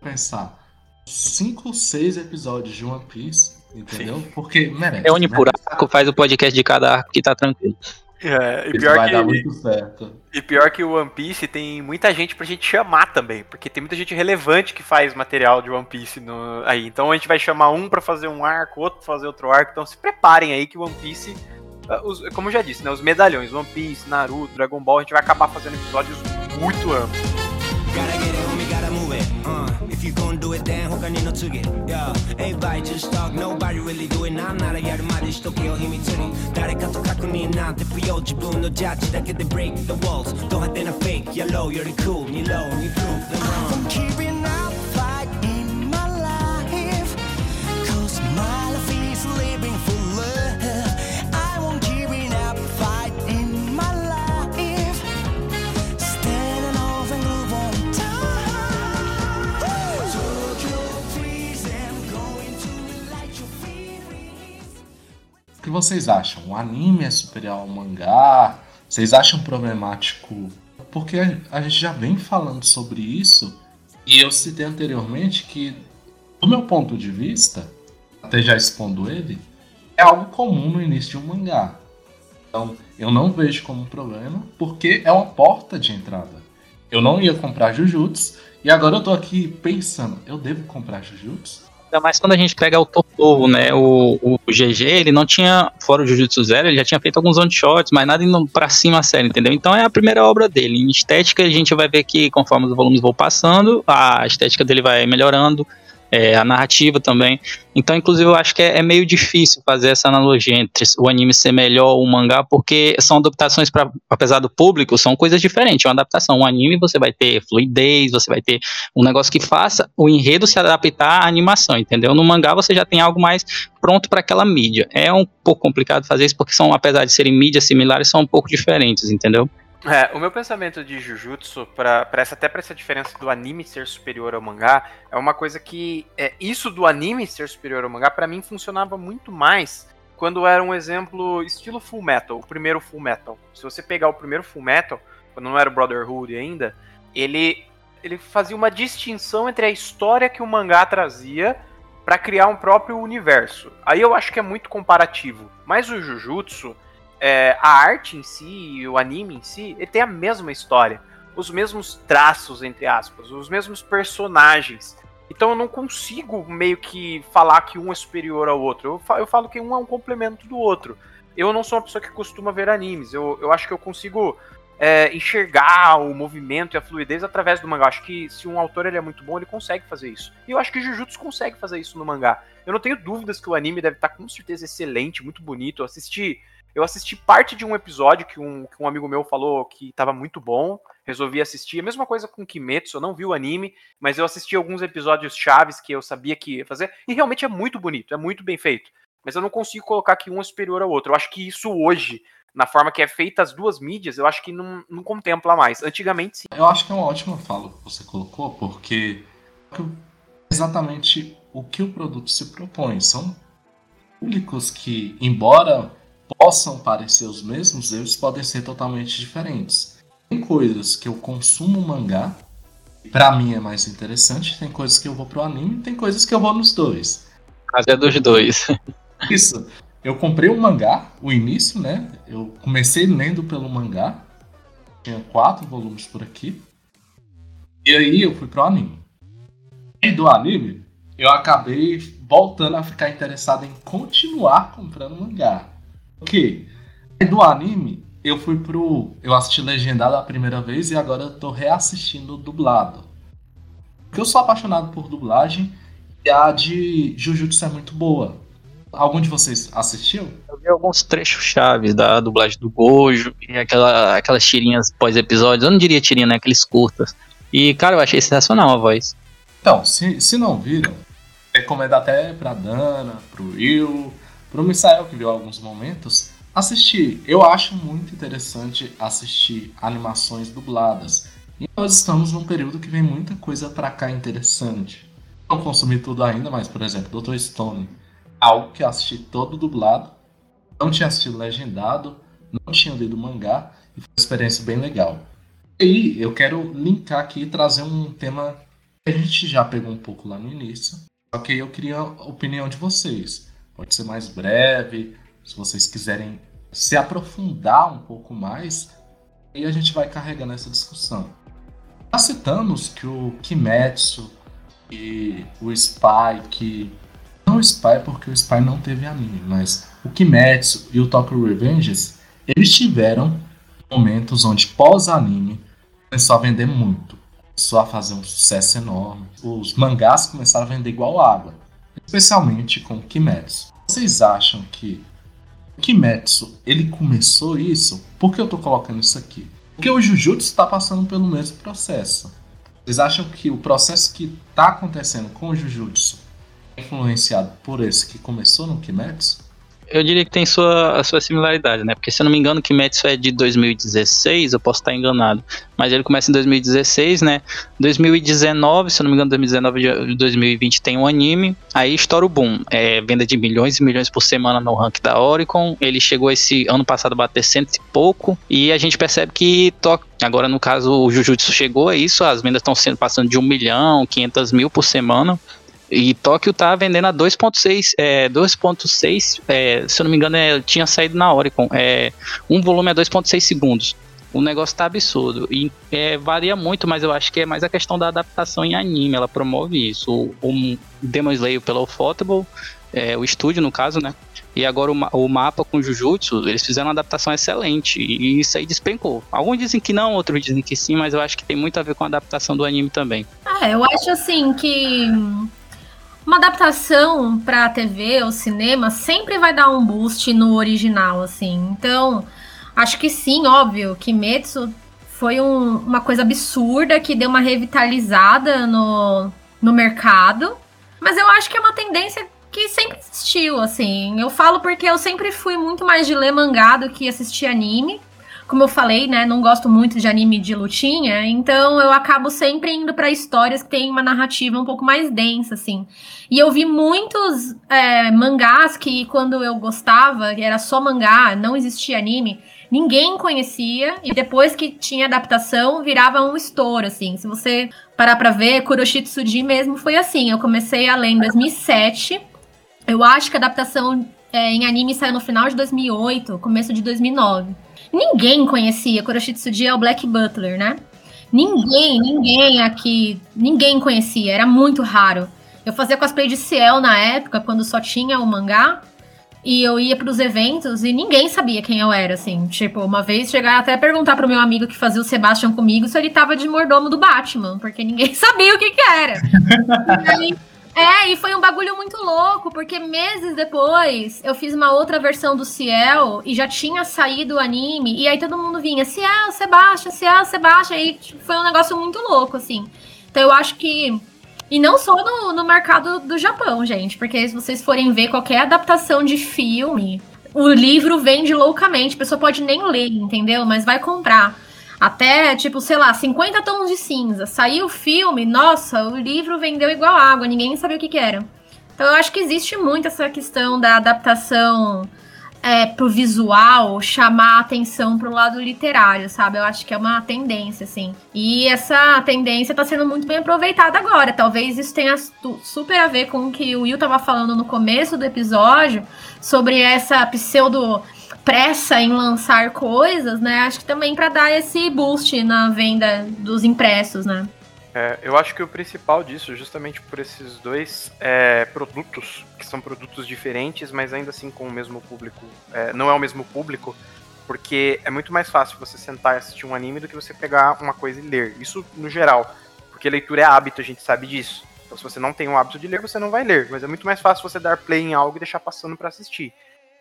pensar. 5, 6 episódios de One Piece Entendeu? Sim. Porque merece. É une por arco, faz o podcast de cada arco que tá tranquilo. É, e pior vai que, dar muito certo. E pior que o One Piece tem muita gente pra gente chamar também, porque tem muita gente relevante que faz material de One Piece no, aí. Então a gente vai chamar um para fazer um arco, outro pra fazer outro arco. Então se preparem aí que o One Piece, ah, os, como eu já disse, né, os medalhões, One Piece, Naruto, Dragon Ball, a gente vai acabar fazendo episódios muito amplos. you gon' do it then 他にの次 Yeah Everybody just talk Nobody really do it なんならやるまでしとけよ秘密に誰かと確認なんて不要自分のジャッジだけで break the walls ド派手なフェイク Yeah low より cool に low に prove them wrong Que vocês acham? O anime é superior ao mangá? Vocês acham problemático? Porque a gente já vem falando sobre isso e eu citei anteriormente que, do meu ponto de vista, até já expondo ele, é algo comum no início de um mangá. Então, eu não vejo como um problema, porque é uma porta de entrada. Eu não ia comprar Jujutsu, e agora eu tô aqui pensando, eu devo comprar Jujutsu? Ainda mais quando a gente pega o Totovo, né? O, o GG, ele não tinha, fora o Jujutsu Zero, ele já tinha feito alguns one-shots, mas nada indo pra cima a série, entendeu? Então é a primeira obra dele. Em estética, a gente vai ver que conforme os volumes vão passando, a estética dele vai melhorando é, a narrativa também. Então, inclusive, eu acho que é, é, meio difícil fazer essa analogia entre o anime ser melhor ou o mangá, porque são adaptações para, apesar do público, são coisas diferentes. É uma adaptação. Um anime você vai ter fluidez, você vai ter um negócio que faça o enredo se adaptar à animação, entendeu? No mangá você já tem algo mais pronto para aquela mídia. É um pouco complicado fazer isso porque são, apesar de serem mídias similares, são um pouco diferentes, entendeu? É, o meu pensamento de Jujutsu, pra, pra essa, até pra essa diferença do anime ser superior ao mangá, é uma coisa que. É, isso do anime ser superior ao mangá, para mim funcionava muito mais quando era um exemplo estilo Full Metal, o primeiro Full Metal. Se você pegar o primeiro Full Metal, quando não era o Brotherhood ainda, ele, ele fazia uma distinção entre a história que o mangá trazia para criar um próprio universo. Aí eu acho que é muito comparativo. Mas o Jujutsu, é, a arte em si, o anime em si, ele tem a mesma história. Os mesmos traços, entre aspas, os mesmos personagens. Então eu não consigo meio que falar que um é superior ao outro. Eu falo, eu que um é um complemento do outro. Eu não sou uma pessoa que costuma ver animes. Eu, eu acho que eu consigo é, enxergar o movimento e a fluidez através do mangá. Acho que se um autor ele é muito bom, ele consegue fazer isso. E eu acho que Jujutsu consegue fazer isso no mangá. Eu não tenho dúvidas que o anime deve estar com certeza excelente, muito bonito. Eu assisti, eu assisti parte de um episódio que um, que um amigo meu falou que estava muito bom. Resolvi assistir. A mesma coisa com Kimetsu, eu não vi o anime, mas eu assisti alguns episódios chaves que eu sabia que ia fazer. E realmente é muito bonito, é muito bem feito. Mas eu não consigo colocar que um é superior ao outro. Eu acho que isso hoje, na forma que é feita as duas mídias, eu acho que não, não contempla mais. Antigamente sim. Eu acho que é uma ótima fala que você colocou, porque exatamente o que o produto se propõe. São públicos que, embora possam parecer os mesmos, eles podem ser totalmente diferentes. Tem coisas que eu consumo mangá, para mim é mais interessante, tem coisas que eu vou pro anime, tem coisas que eu vou nos dois. Mas é dos dois. Isso eu comprei o mangá, o início, né? Eu comecei lendo pelo mangá. Tinha quatro volumes por aqui. E aí eu fui pro anime. E do anime, eu acabei voltando a ficar interessado em continuar comprando mangá. Ok. E do anime, eu fui pro. Eu assisti legendado a primeira vez e agora eu tô reassistindo dublado. Porque eu sou apaixonado por dublagem e a de Jujutsu é muito boa. Algum de vocês assistiu? Eu vi alguns trechos chaves da dublagem do Gojo e aquela, aquelas tirinhas pós-episódios. Eu não diria tirinha, né? Aqueles curtas. E, cara, eu achei sensacional a voz. Então, se, se não viram, recomendo até pra Dana, pro Will, pro Misael, que viu alguns momentos, assistir. Eu acho muito interessante assistir animações dubladas. E nós estamos num período que vem muita coisa pra cá interessante. Não consumi tudo ainda, mas, por exemplo, Dr. Stone algo que eu assisti todo dublado, não tinha assistido legendado, não tinha lido mangá e foi uma experiência bem legal. E aí eu quero linkar aqui e trazer um tema que a gente já pegou um pouco lá no início, que eu queria a opinião de vocês. Pode ser mais breve, se vocês quiserem se aprofundar um pouco mais, e a gente vai carregando essa discussão. Já citamos que o Kimetsu e o Spike não o Spy, porque o Spy não teve anime, mas o Kimetsu e o Tokyo Revengers, eles tiveram momentos onde pós-anime começou a vender muito. Começou a fazer um sucesso enorme. Os mangás começaram a vender igual água. Especialmente com o Kimetsu. Vocês acham que o Kimetsu, ele começou isso? Por que eu tô colocando isso aqui? Porque o Jujutsu está passando pelo mesmo processo. Vocês acham que o processo que está acontecendo com o Jujutsu influenciado por esse que começou no Kimetsu? Eu diria que tem sua, a sua similaridade, né? Porque se eu não me engano, o Kimetsu é de 2016, eu posso estar enganado. Mas ele começa em 2016, né? 2019, se eu não me engano, 2019 e 2020 tem um anime. Aí estoura o boom. É venda de milhões e milhões por semana no rank da Oricon. Ele chegou esse ano passado a bater cento e pouco. E a gente percebe que to... agora, no caso, o Jujutsu chegou a isso. As vendas estão sendo passando de um milhão, 500 mil por semana. E Tóquio tá vendendo a 2.6, é, 2.6, é, se eu não me engano, é, tinha saído na Oricon. É, um volume é 2.6 segundos. O negócio tá absurdo. E é, varia muito, mas eu acho que é mais a questão da adaptação em anime. Ela promove isso. O, o Demon Slayer pela Ufotable, é, o estúdio, no caso, né? E agora o, o, mapa com Jujutsu, eles fizeram uma adaptação excelente. E isso aí despencou. Alguns dizem que não, outros dizem que sim, mas eu acho que tem muito a ver com a adaptação do anime também. É, eu acho assim que uma adaptação para TV ou cinema sempre vai dar um boost no original, assim. Então, acho que sim, óbvio, Kimetsu foi um, uma coisa absurda que deu uma revitalizada no, no mercado. Mas eu acho que é uma tendência que sempre existiu, assim. Eu falo porque eu sempre fui muito mais de ler mangá do que assistir anime como eu falei, né, não gosto muito de anime de lutinha, então eu acabo sempre indo para histórias que têm uma narrativa um pouco mais densa, assim. E eu vi muitos é, mangás que quando eu gostava, era só mangá, não existia anime, ninguém conhecia, e depois que tinha adaptação, virava um estouro, assim. Se você parar pra ver, Kuroshitsuji mesmo foi assim. Eu comecei a ler em 2007. Eu acho que a adaptação é, em anime saiu no final de 2008, começo de 2009. Ninguém conhecia Kuroshitsuji é o Black Butler, né? Ninguém, ninguém aqui, ninguém conhecia, era muito raro. Eu fazia cosplay de Ciel na época, quando só tinha o mangá, e eu ia para os eventos e ninguém sabia quem eu era, assim. Tipo, uma vez chegar até a perguntar pro meu amigo que fazia o Sebastian comigo se ele tava de mordomo do Batman, porque ninguém sabia o que que era. aí, é, e foi um bagulho muito louco, porque meses depois eu fiz uma outra versão do Ciel e já tinha saído o anime, e aí todo mundo vinha, Ciel, Sebastian, Ciel, Sebastian, e tipo, foi um negócio muito louco, assim. Então eu acho que. E não só no, no mercado do Japão, gente, porque se vocês forem ver qualquer adaptação de filme, o livro vende loucamente, a pessoa pode nem ler, entendeu? Mas vai comprar. Até, tipo, sei lá, 50 tons de cinza. Saiu o filme, nossa, o livro vendeu igual água, ninguém sabia o que, que era. Então eu acho que existe muito essa questão da adaptação é, pro visual chamar a atenção pro lado literário, sabe? Eu acho que é uma tendência, assim. E essa tendência tá sendo muito bem aproveitada agora. Talvez isso tenha super a ver com o que o Will tava falando no começo do episódio sobre essa pseudo pressa em lançar coisas, né? Acho que também para dar esse boost na venda dos impressos, né? É, eu acho que o principal disso, justamente por esses dois é, produtos, que são produtos diferentes, mas ainda assim com o mesmo público, é, não é o mesmo público, porque é muito mais fácil você sentar e assistir um anime do que você pegar uma coisa e ler. Isso no geral, porque leitura é hábito, a gente sabe disso. Então, se você não tem o hábito de ler, você não vai ler, mas é muito mais fácil você dar play em algo e deixar passando para assistir.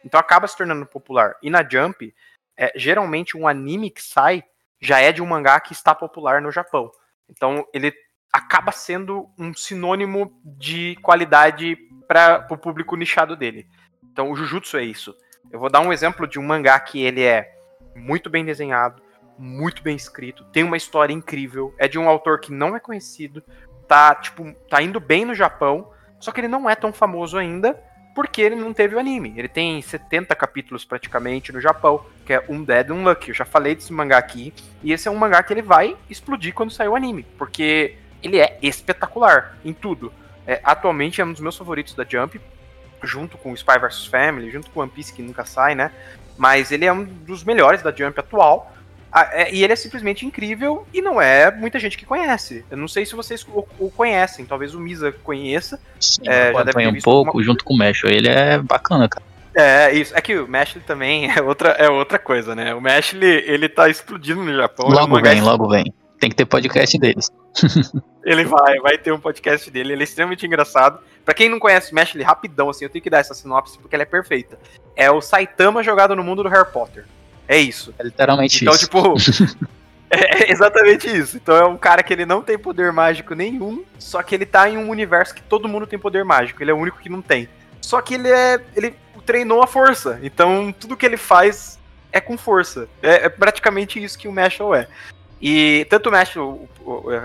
Então acaba se tornando popular. E na Jump, é, geralmente um anime que sai já é de um mangá que está popular no Japão. Então ele acaba sendo um sinônimo de qualidade para o público nichado dele. Então o Jujutsu é isso. Eu vou dar um exemplo de um mangá que ele é muito bem desenhado, muito bem escrito, tem uma história incrível, é de um autor que não é conhecido, tá tipo, tá indo bem no Japão, só que ele não é tão famoso ainda, porque ele não teve o anime. Ele tem 70 capítulos praticamente no Japão, que é um Dead Lucky. Eu já falei desse mangá aqui, e esse é um mangá que ele vai explodir quando sair o anime, porque ele é espetacular em tudo. É, atualmente é um dos meus favoritos da Jump, junto com Spy vs Family, junto com One Piece que nunca sai, né? Mas ele é um dos melhores da Jump atual. Ah, é, e ele é simplesmente incrível e não é muita gente que conhece. Eu não sei se vocês o, o conhecem, talvez o Misa conheça. Sim, é, já deve ter um pouco, junto com o Mesh. Ele é bacana, cara. É, isso. É que o Meshley também é outra, é outra coisa, né? O Meshley, ele tá explodindo no Japão. Logo vem, logo vem. Tem que ter podcast deles. ele vai, vai ter um podcast dele. Ele é extremamente engraçado. Pra quem não conhece o Meshley, rapidão, assim, eu tenho que dar essa sinopse porque ela é perfeita. É o Saitama jogado no mundo do Harry Potter. É isso. É literalmente então, isso. Então, tipo. é exatamente isso. Então é um cara que ele não tem poder mágico nenhum, só que ele tá em um universo que todo mundo tem poder mágico. Ele é o único que não tem. Só que ele é. ele treinou a força. Então tudo que ele faz é com força. É, é praticamente isso que o Mashal é. E tanto o Mashal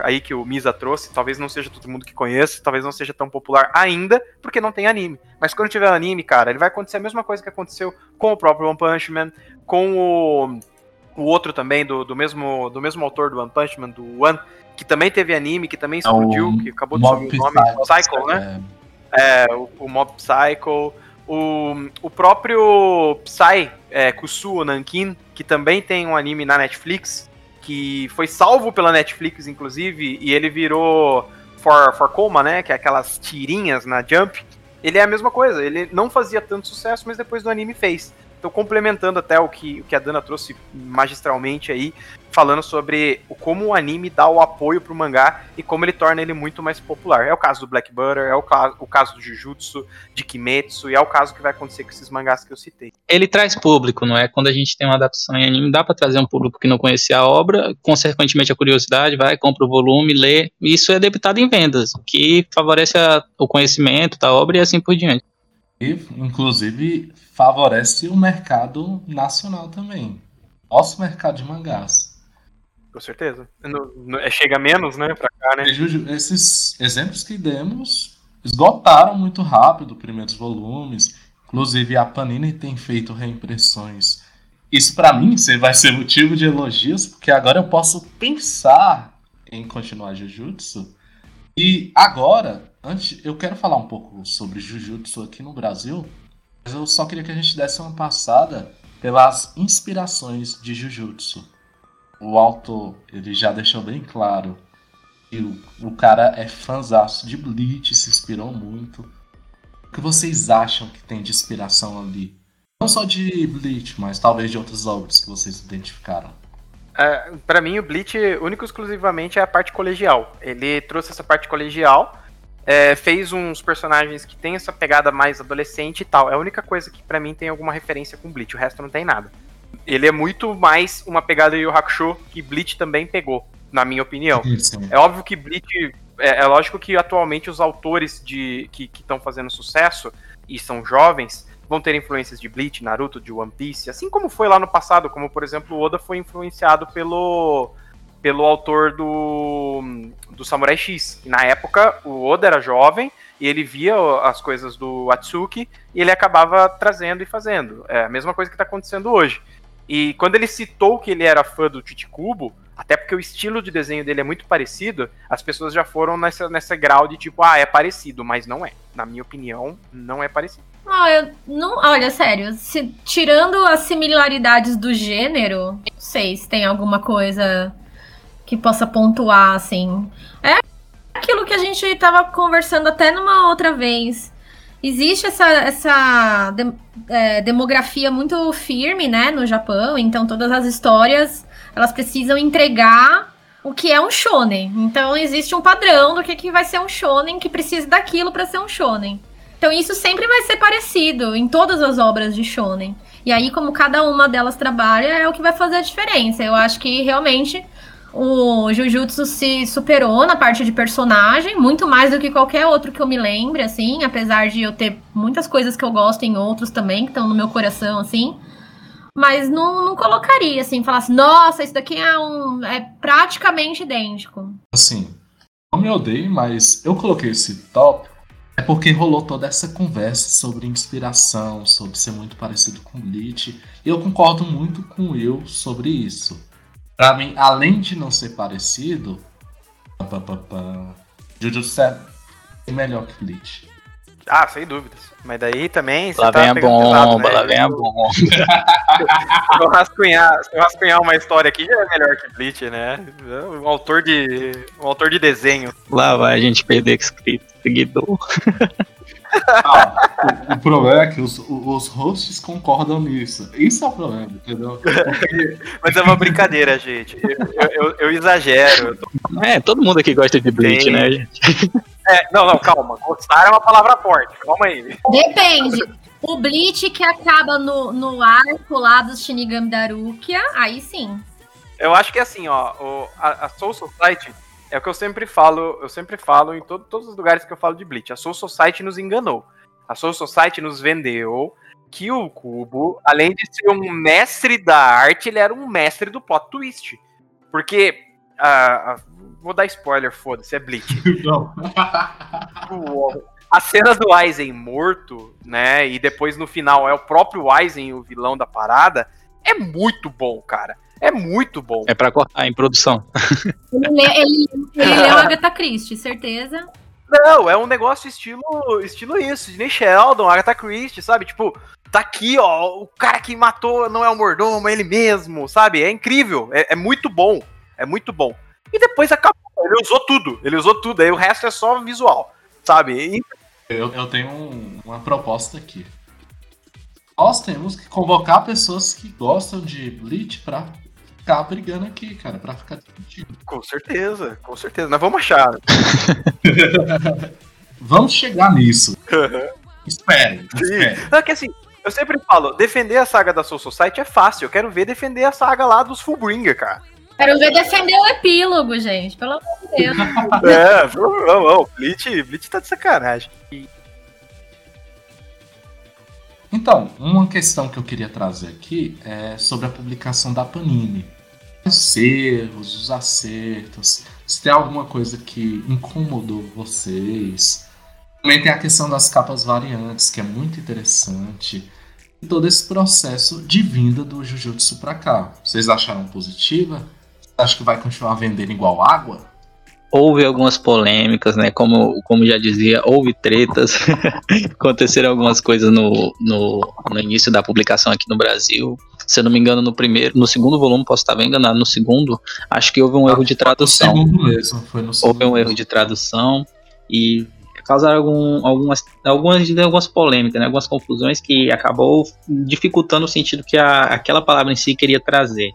aí que o Misa trouxe, talvez não seja todo mundo que conhece, talvez não seja tão popular ainda, porque não tem anime. Mas quando tiver anime, cara, ele vai acontecer a mesma coisa que aconteceu com o próprio One Punch Man, com o, o outro também, do, do, mesmo, do mesmo autor do One Punch Man, do One, que também teve anime, que também explodiu, é que acabou de subir o nome, Psycho, né? É, é o, o, Mob Psycho, o, o próprio Psy, é, Kusuo Nankin, que também tem um anime na Netflix, que foi salvo pela Netflix, inclusive, e ele virou For, For Coma, né? Que é aquelas tirinhas na Jump. Ele é a mesma coisa, ele não fazia tanto sucesso, mas depois do anime fez. Então, complementando até o que, o que a Dana trouxe magistralmente aí, falando sobre o, como o anime dá o apoio pro mangá e como ele torna ele muito mais popular. É o caso do Black Butter, é o, caso, o caso do Jujutsu, de Kimetsu, e é o caso que vai acontecer com esses mangás que eu citei. Ele traz público, não é? Quando a gente tem uma adaptação em anime, dá para trazer um público que não conhecia a obra, consequentemente a curiosidade, vai, compra o volume, lê, e isso é debitado em vendas, que favorece a, o conhecimento da obra e assim por diante. E, inclusive, favorece o mercado nacional também. Nosso mercado de mangás. Com certeza. No, no, é, chega menos, né, pra cá, né? Esses exemplos que demos esgotaram muito rápido os primeiros volumes. Inclusive, a Panini tem feito reimpressões. Isso, para mim, vai ser motivo de elogios, porque agora eu posso pensar em continuar Jujutsu. E agora, antes, eu quero falar um pouco sobre Jujutsu aqui no Brasil. Mas eu só queria que a gente desse uma passada pelas inspirações de Jujutsu. O autor, ele já deixou bem claro que o, o cara é fãzaço de Bleach, se inspirou muito. O que vocês acham que tem de inspiração ali? Não só de Bleach, mas talvez de outras obras que vocês identificaram. É, para mim, o Bleach, único exclusivamente, é a parte colegial. Ele trouxe essa parte colegial, é, fez uns personagens que tem essa pegada mais adolescente e tal. É a única coisa que para mim tem alguma referência com Bleach, o resto não tem nada. Ele é muito mais uma pegada Yu Hakusho que Bleach também pegou, na minha opinião. Sim. É óbvio que Bleach. É, é, lógico que atualmente os autores de que estão fazendo sucesso e são jovens vão ter influências de Bleach, Naruto, de One Piece, assim como foi lá no passado, como por exemplo o Oda foi influenciado pelo pelo autor do, do Samurai X. Na época o Oda era jovem e ele via as coisas do Atsuki e ele acabava trazendo e fazendo. É a mesma coisa que está acontecendo hoje. E quando ele citou que ele era fã do Titicubo, até porque o estilo de desenho dele é muito parecido, as pessoas já foram nessa, nessa grau de tipo, ah, é parecido, mas não é. Na minha opinião, não é parecido. Ah, eu não, olha, sério, se, tirando as similaridades do gênero, não sei se tem alguma coisa que possa pontuar, assim. É aquilo que a gente estava conversando até numa outra vez. Existe essa, essa de, é, demografia muito firme, né, no Japão, então todas as histórias, elas precisam entregar o que é um shonen. Então existe um padrão do que, que vai ser um shonen que precisa daquilo para ser um shonen. Então isso sempre vai ser parecido em todas as obras de shonen. E aí, como cada uma delas trabalha, é o que vai fazer a diferença. Eu acho que realmente o Jujutsu se superou na parte de personagem, muito mais do que qualquer outro que eu me lembre, assim, apesar de eu ter muitas coisas que eu gosto em outros também, que estão no meu coração, assim. Mas não, não colocaria, assim, falasse, nossa, isso daqui é um. é praticamente idêntico. Assim, não me odeio, mas eu coloquei esse top é porque rolou toda essa conversa sobre inspiração, sobre ser muito parecido com Bleach. E eu concordo muito com Will sobre isso. Pra mim, além de não ser parecido, Jujutsu é melhor que Bleach. Ah, sem dúvidas. Mas daí também. Lá tá vem a bomba, né? lá vem a bomba. se, eu rascunhar, se eu rascunhar uma história aqui, já é melhor que Bleach, né? Um autor de, um autor de desenho. Lá vai a gente perder escrito, seguidor. Ah, o, o, problema é que os, os hosts concordam nisso. Isso é o problema, entendeu? Mas é uma brincadeira, gente. Eu, eu, eu exagero. Eu tô... É, todo mundo aqui gosta de Bleach, Sim. né, gente? É, não, não, calma. Gostar é uma palavra forte. Calma aí. Depende. O Bleach que acaba no, no arco lá dos Shinigami Darukia, aí sim. Eu acho que assim, ó, o, a, a Soul Society é o que eu sempre falo, eu sempre falo em todo, todos os lugares que eu falo de Bleach. A Soul Society nos enganou. A Soul Society nos vendeu que o Cubo, além de ser um mestre da arte, ele era um mestre do plot twist. Porque. Uh, uh, vou dar spoiler, foda-se, é Bleach. Não. a cena do Aizen morto, né? E depois no final é o próprio Aizen o vilão da parada. É muito bom, cara. É muito bom. É para cortar em produção. Ele, ele, ele leu Agatha Christie, certeza. Não, é um negócio estilo, estilo isso, Sidney Sheldon, Agatha Christie, sabe? Tipo, tá aqui, ó, o cara que matou não é o mordomo, é ele mesmo, sabe? É incrível, é, é muito bom, é muito bom. E depois acabou, ele usou tudo, ele usou tudo, aí o resto é só visual, sabe? E... Eu, eu tenho um, uma proposta aqui. Nós temos que convocar pessoas que gostam de Bleach pra ficar brigando aqui, cara, pra ficar discutindo. Com certeza, com certeza. Nós vamos achar. vamos chegar nisso. espere, espere. Não, é que assim, eu sempre falo, defender a saga da Soul Society é fácil. Eu quero ver defender a saga lá dos Fullbringer, cara. Quero ver defender o epílogo, gente. Pelo amor de Deus. é, vamos, vamos. Bleach, Bleach tá de sacanagem. Então, uma questão que eu queria trazer aqui é sobre a publicação da Panini os erros, os acertos, se tem alguma coisa que incomodou vocês. Também tem a questão das capas variantes, que é muito interessante. E todo esse processo de vinda do Jujutsu pra cá. Vocês acharam positiva? Acho que vai continuar vendendo igual água? Houve algumas polêmicas, né? Como, como já dizia, houve tretas. Aconteceram algumas coisas no, no, no, início da publicação aqui no Brasil. Se eu não me engano, no primeiro, no segundo volume, posso estar bem enganado, no segundo, acho que houve um erro de tradução. No segundo mesmo, foi no segundo. Houve um erro de tradução e causaram algum, algumas, algumas, algumas polêmicas, né? algumas confusões que acabou dificultando o sentido que a, aquela palavra em si queria trazer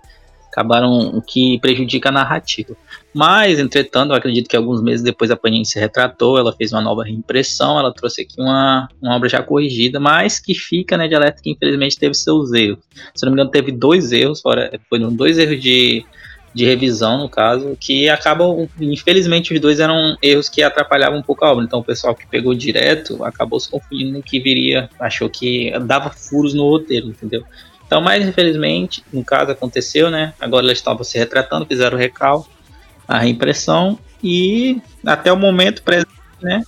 acabaram o que prejudica a narrativa. Mas, entretanto, eu acredito que alguns meses depois a Panini se retratou, ela fez uma nova reimpressão, ela trouxe aqui uma, uma obra já corrigida, mas que fica, né, de alerta que infelizmente teve seus erros. Se não me engano, teve dois erros, fora, foram dois erros de, de revisão, no caso, que acabam, infelizmente, os dois eram erros que atrapalhavam um pouco a obra. Então, o pessoal que pegou direto acabou se confundindo no que viria, achou que dava furos no roteiro, entendeu? Então, mas infelizmente, no caso aconteceu, né? Agora eles estavam se retratando, fizeram o recal, a reimpressão e até o momento presente, né?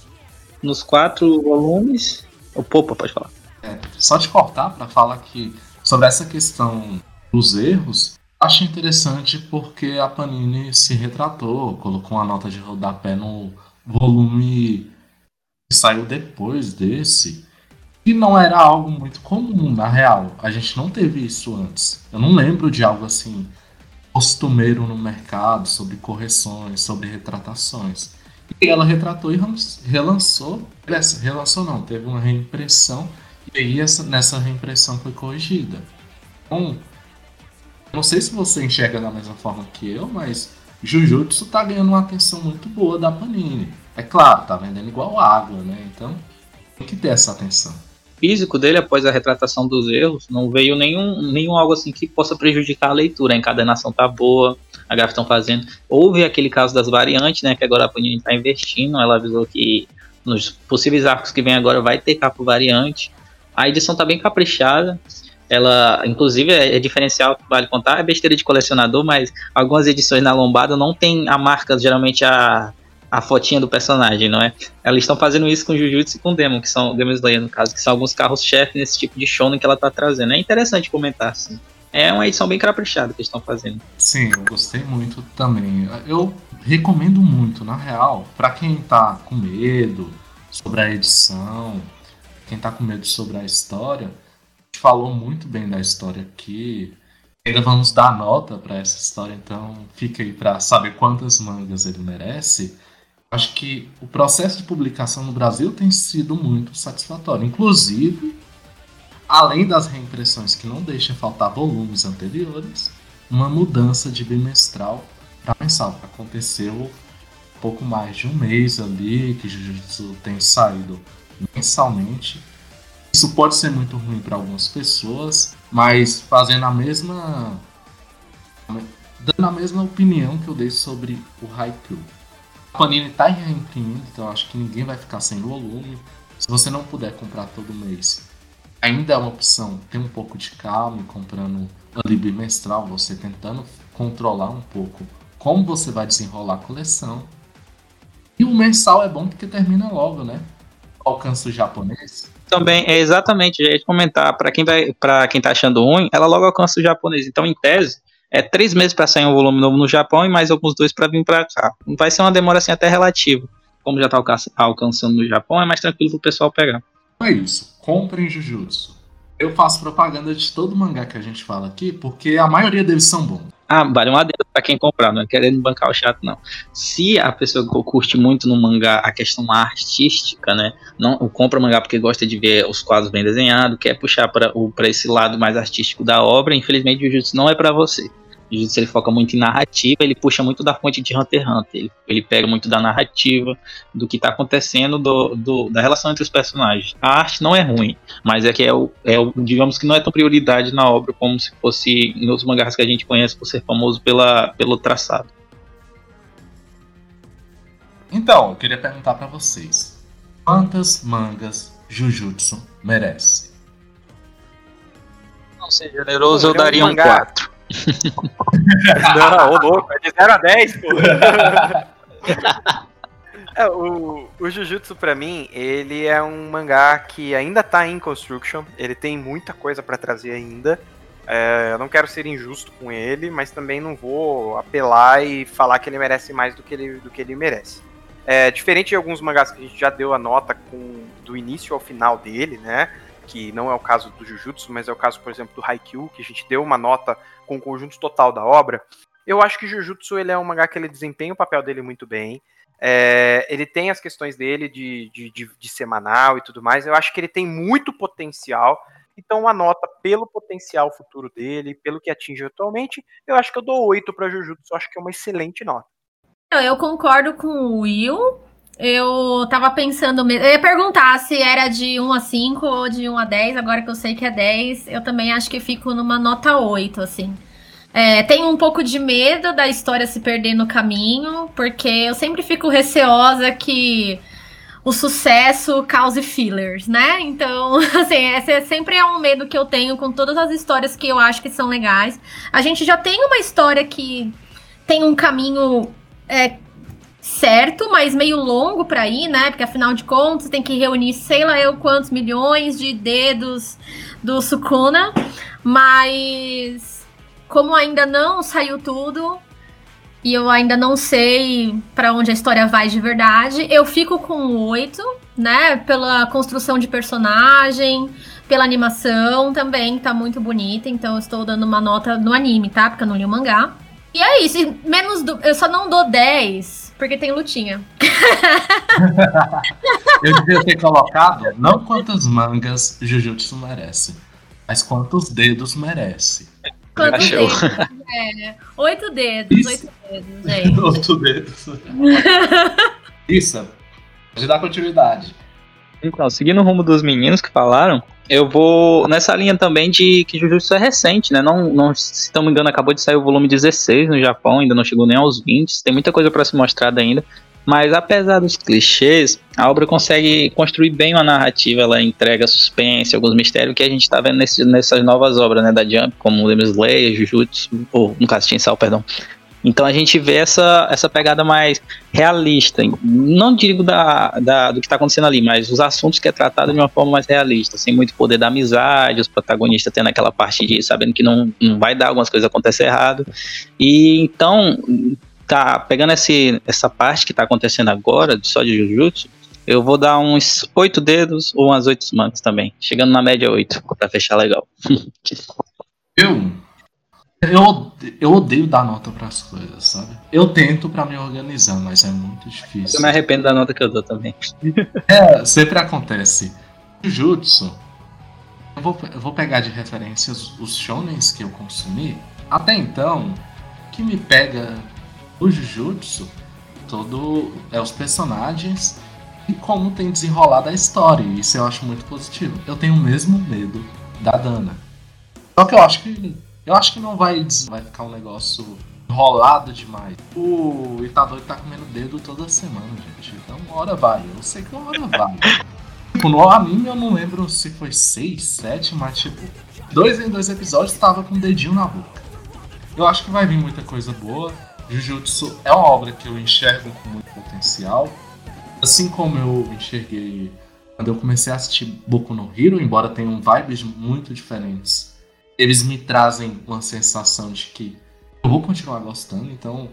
Nos quatro volumes. O Popa pode falar. É, só te cortar para falar que sobre essa questão dos erros, acho interessante porque a Panini se retratou, colocou uma nota de rodapé no volume que saiu depois desse e não era algo muito comum, na real. A gente não teve isso antes. Eu não lembro de algo assim costumeiro no mercado sobre correções, sobre retratações. E ela retratou e relançou. Relançou não, teve uma reimpressão. E aí essa, nessa reimpressão foi corrigida. Então, não sei se você enxerga da mesma forma que eu, mas Jujutsu tá ganhando uma atenção muito boa da Panini. É claro, tá vendendo igual água, né? Então tem que ter essa atenção físico dele, após a retratação dos erros, não veio nenhum, nenhum algo assim que possa prejudicar a leitura. A encadenação tá boa, a gráfica estão fazendo. Houve aquele caso das variantes, né? Que agora a Panini está investindo. Ela avisou que nos possíveis arcos que vem agora vai ter capa variante. A edição tá bem caprichada. Ela, inclusive, é, é diferencial, vale contar, é besteira de colecionador, mas algumas edições na lombada não tem a marca, geralmente a a fotinha do personagem, não é? Elas estão fazendo isso com Jujutsu e com Demon, que são Demon Slayer, no caso, que são alguns carros-chefe nesse tipo de shonen que ela tá trazendo. É interessante comentar, assim. É uma edição bem caprichada que eles estão fazendo. Sim, eu gostei muito também. Eu recomendo muito, na real, para quem tá com medo sobre a edição, quem tá com medo sobre a história, falou muito bem da história aqui. Ainda vamos dar nota para essa história, então fica aí para saber quantas mangas ele merece acho que o processo de publicação no Brasil tem sido muito satisfatório. Inclusive, além das reimpressões que não deixam faltar volumes anteriores, uma mudança de bimestral para mensal. Aconteceu pouco mais de um mês ali que Jujutsu tem saído mensalmente. Isso pode ser muito ruim para algumas pessoas, mas fazendo a mesma dando a mesma opinião que eu dei sobre o Haikyuu. Panini está reimprimindo, então acho que ninguém vai ficar sem volume. Se você não puder comprar todo mês, ainda é uma opção ter um pouco de calma comprando ali bimestral, você tentando controlar um pouco como você vai desenrolar a coleção. E o mensal é bom porque termina logo, né? Alcança o japonês. Também, é exatamente, já ia comentar, para quem vai, quem tá achando ruim, ela logo alcança o japonês. Então, em tese, é três meses para sair um volume novo no Japão e mais alguns dois para vir para cá. Vai ser uma demora assim até relativa. Como já está alcançando no Japão, é mais tranquilo para o pessoal pegar. É isso. Comprem Jujutsu. Eu faço propaganda de todo mangá que a gente fala aqui, porque a maioria deles são bons. Ah, vale uma adendo pra quem comprar, não é querendo bancar o chato, não. Se a pessoa curte muito no mangá a questão artística, né? Não compra mangá porque gosta de ver os quadros bem desenhados, quer puxar para esse lado mais artístico da obra, infelizmente o Jujutsu não é para você. Jujutsu ele foca muito em narrativa, ele puxa muito da fonte de Hunter x Hunter. Ele, ele pega muito da narrativa, do que está acontecendo, do, do, da relação entre os personagens. A arte não é ruim, mas é que é o, é o, digamos que não é tão prioridade na obra como se fosse em outros mangás que a gente conhece por ser famoso pela, pelo traçado. Então, eu queria perguntar para vocês: quantas mangas Jujutsu merece? Não ser generoso, eu daria um 4. Não, ô louco, é de 0 a 10, pô. É, o, o Jujutsu, pra mim, ele é um mangá que ainda tá em construction, ele tem muita coisa para trazer ainda. É, eu não quero ser injusto com ele, mas também não vou apelar e falar que ele merece mais do que ele, do que ele merece. É, diferente de alguns mangás que a gente já deu a nota com, do início ao final dele, né? Que não é o caso do Jujutsu, mas é o caso, por exemplo, do Haikyuu, que a gente deu uma nota com o conjunto total da obra. Eu acho que Jujutsu ele é um mangá que ele desempenha o papel dele muito bem. É, ele tem as questões dele de, de, de, de, semanal e tudo mais. Eu acho que ele tem muito potencial. Então, uma nota pelo potencial futuro dele, pelo que atinge atualmente, eu acho que eu dou 8 para Jujutsu. Eu acho que é uma excelente nota. Eu concordo com o Will. Eu tava pensando. Eu ia perguntar se era de 1 a 5 ou de 1 a 10. Agora que eu sei que é 10, eu também acho que fico numa nota 8, assim. É, tenho um pouco de medo da história se perder no caminho, porque eu sempre fico receosa que o sucesso cause fillers, né? Então, assim, esse sempre é um medo que eu tenho com todas as histórias que eu acho que são legais. A gente já tem uma história que tem um caminho é, certo, mas meio longo para ir, né? Porque afinal de contas tem que reunir sei lá eu quantos milhões de dedos do Sukuna, mas como ainda não saiu tudo e eu ainda não sei para onde a história vai de verdade, eu fico com oito, né? Pela construção de personagem, pela animação também, tá muito bonita. Então estou dando uma nota no anime, tá? Porque eu não li o mangá. E é isso, menos do, eu só não dou 10 porque tem lutinha. eu devia ter colocado não quantas mangas Jujutsu merece, mas quantos dedos merece. Quantos dedos? É, oito dedos, Isso. oito dedos, gente. oito dedos. Isso. Pode dar continuidade. Então, seguindo o rumo dos meninos que falaram, eu vou nessa linha também de que Jujutsu é recente, né? Não, não, se não me engano, acabou de sair o volume 16 no Japão, ainda não chegou nem aos 20. Tem muita coisa para ser mostrada ainda. Mas apesar dos clichês, a obra consegue construir bem uma narrativa, ela entrega suspense, alguns mistérios que a gente está vendo nesse, nessas novas obras né, da Jump, como Demon Slayer, Jujutsu, ou no caso Chainsaw, perdão. Então a gente vê essa, essa pegada mais realista, não digo da, da do que está acontecendo ali, mas os assuntos que é tratado de uma forma mais realista, sem muito poder da amizade, os protagonistas tendo aquela parte de sabendo que não, não vai dar algumas coisas acontecer errado. E então tá pegando esse, essa parte que tá acontecendo agora, só de Jujutsu, eu vou dar uns oito dedos ou umas oito mangas também. Chegando na média oito, pra fechar legal. eu, eu, eu odeio dar nota para as coisas, sabe? Eu tento para me organizar, mas é muito difícil. Eu me arrependo da nota que eu dou também. é, sempre acontece. Jujutsu, eu vou, eu vou pegar de referências os shonens que eu consumi. Até então, que me pega o Jujutsu todo é os personagens e como tem desenrolado a história. Isso eu acho muito positivo. Eu tenho o mesmo medo da Dana. Só que eu acho que eu acho que não vai vai ficar um negócio enrolado demais. O Itadori tá comendo dedo toda semana, gente. Então hora vai. Eu sei que uma hora vai. tipo, no anime eu não lembro se foi seis, sete, mas tipo, dois em dois episódios tava com o dedinho na boca. Eu acho que vai vir muita coisa boa. Jujutsu é uma obra que eu enxergo com muito potencial. Assim como eu enxerguei quando eu comecei a assistir Boku no Hero, embora tenham vibes muito diferentes, eles me trazem uma sensação de que eu vou continuar gostando, então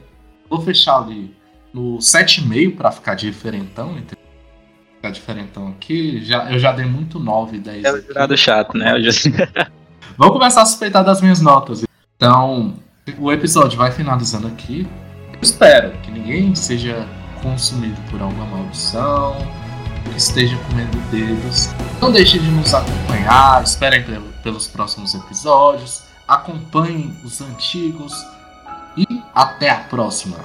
vou fechar ali no 7,5 para ficar diferentão, entendeu? Ficar diferentão aqui, já, eu já dei muito 9, 10. É o jurado chato, né? Já... Vamos começar a suspeitar das minhas notas. Então, o episódio vai finalizando aqui. Eu espero que ninguém seja consumido por alguma maldição, que esteja comendo dedos. Não deixe de nos acompanhar, esperem pelos próximos episódios, acompanhem os antigos e até a próxima.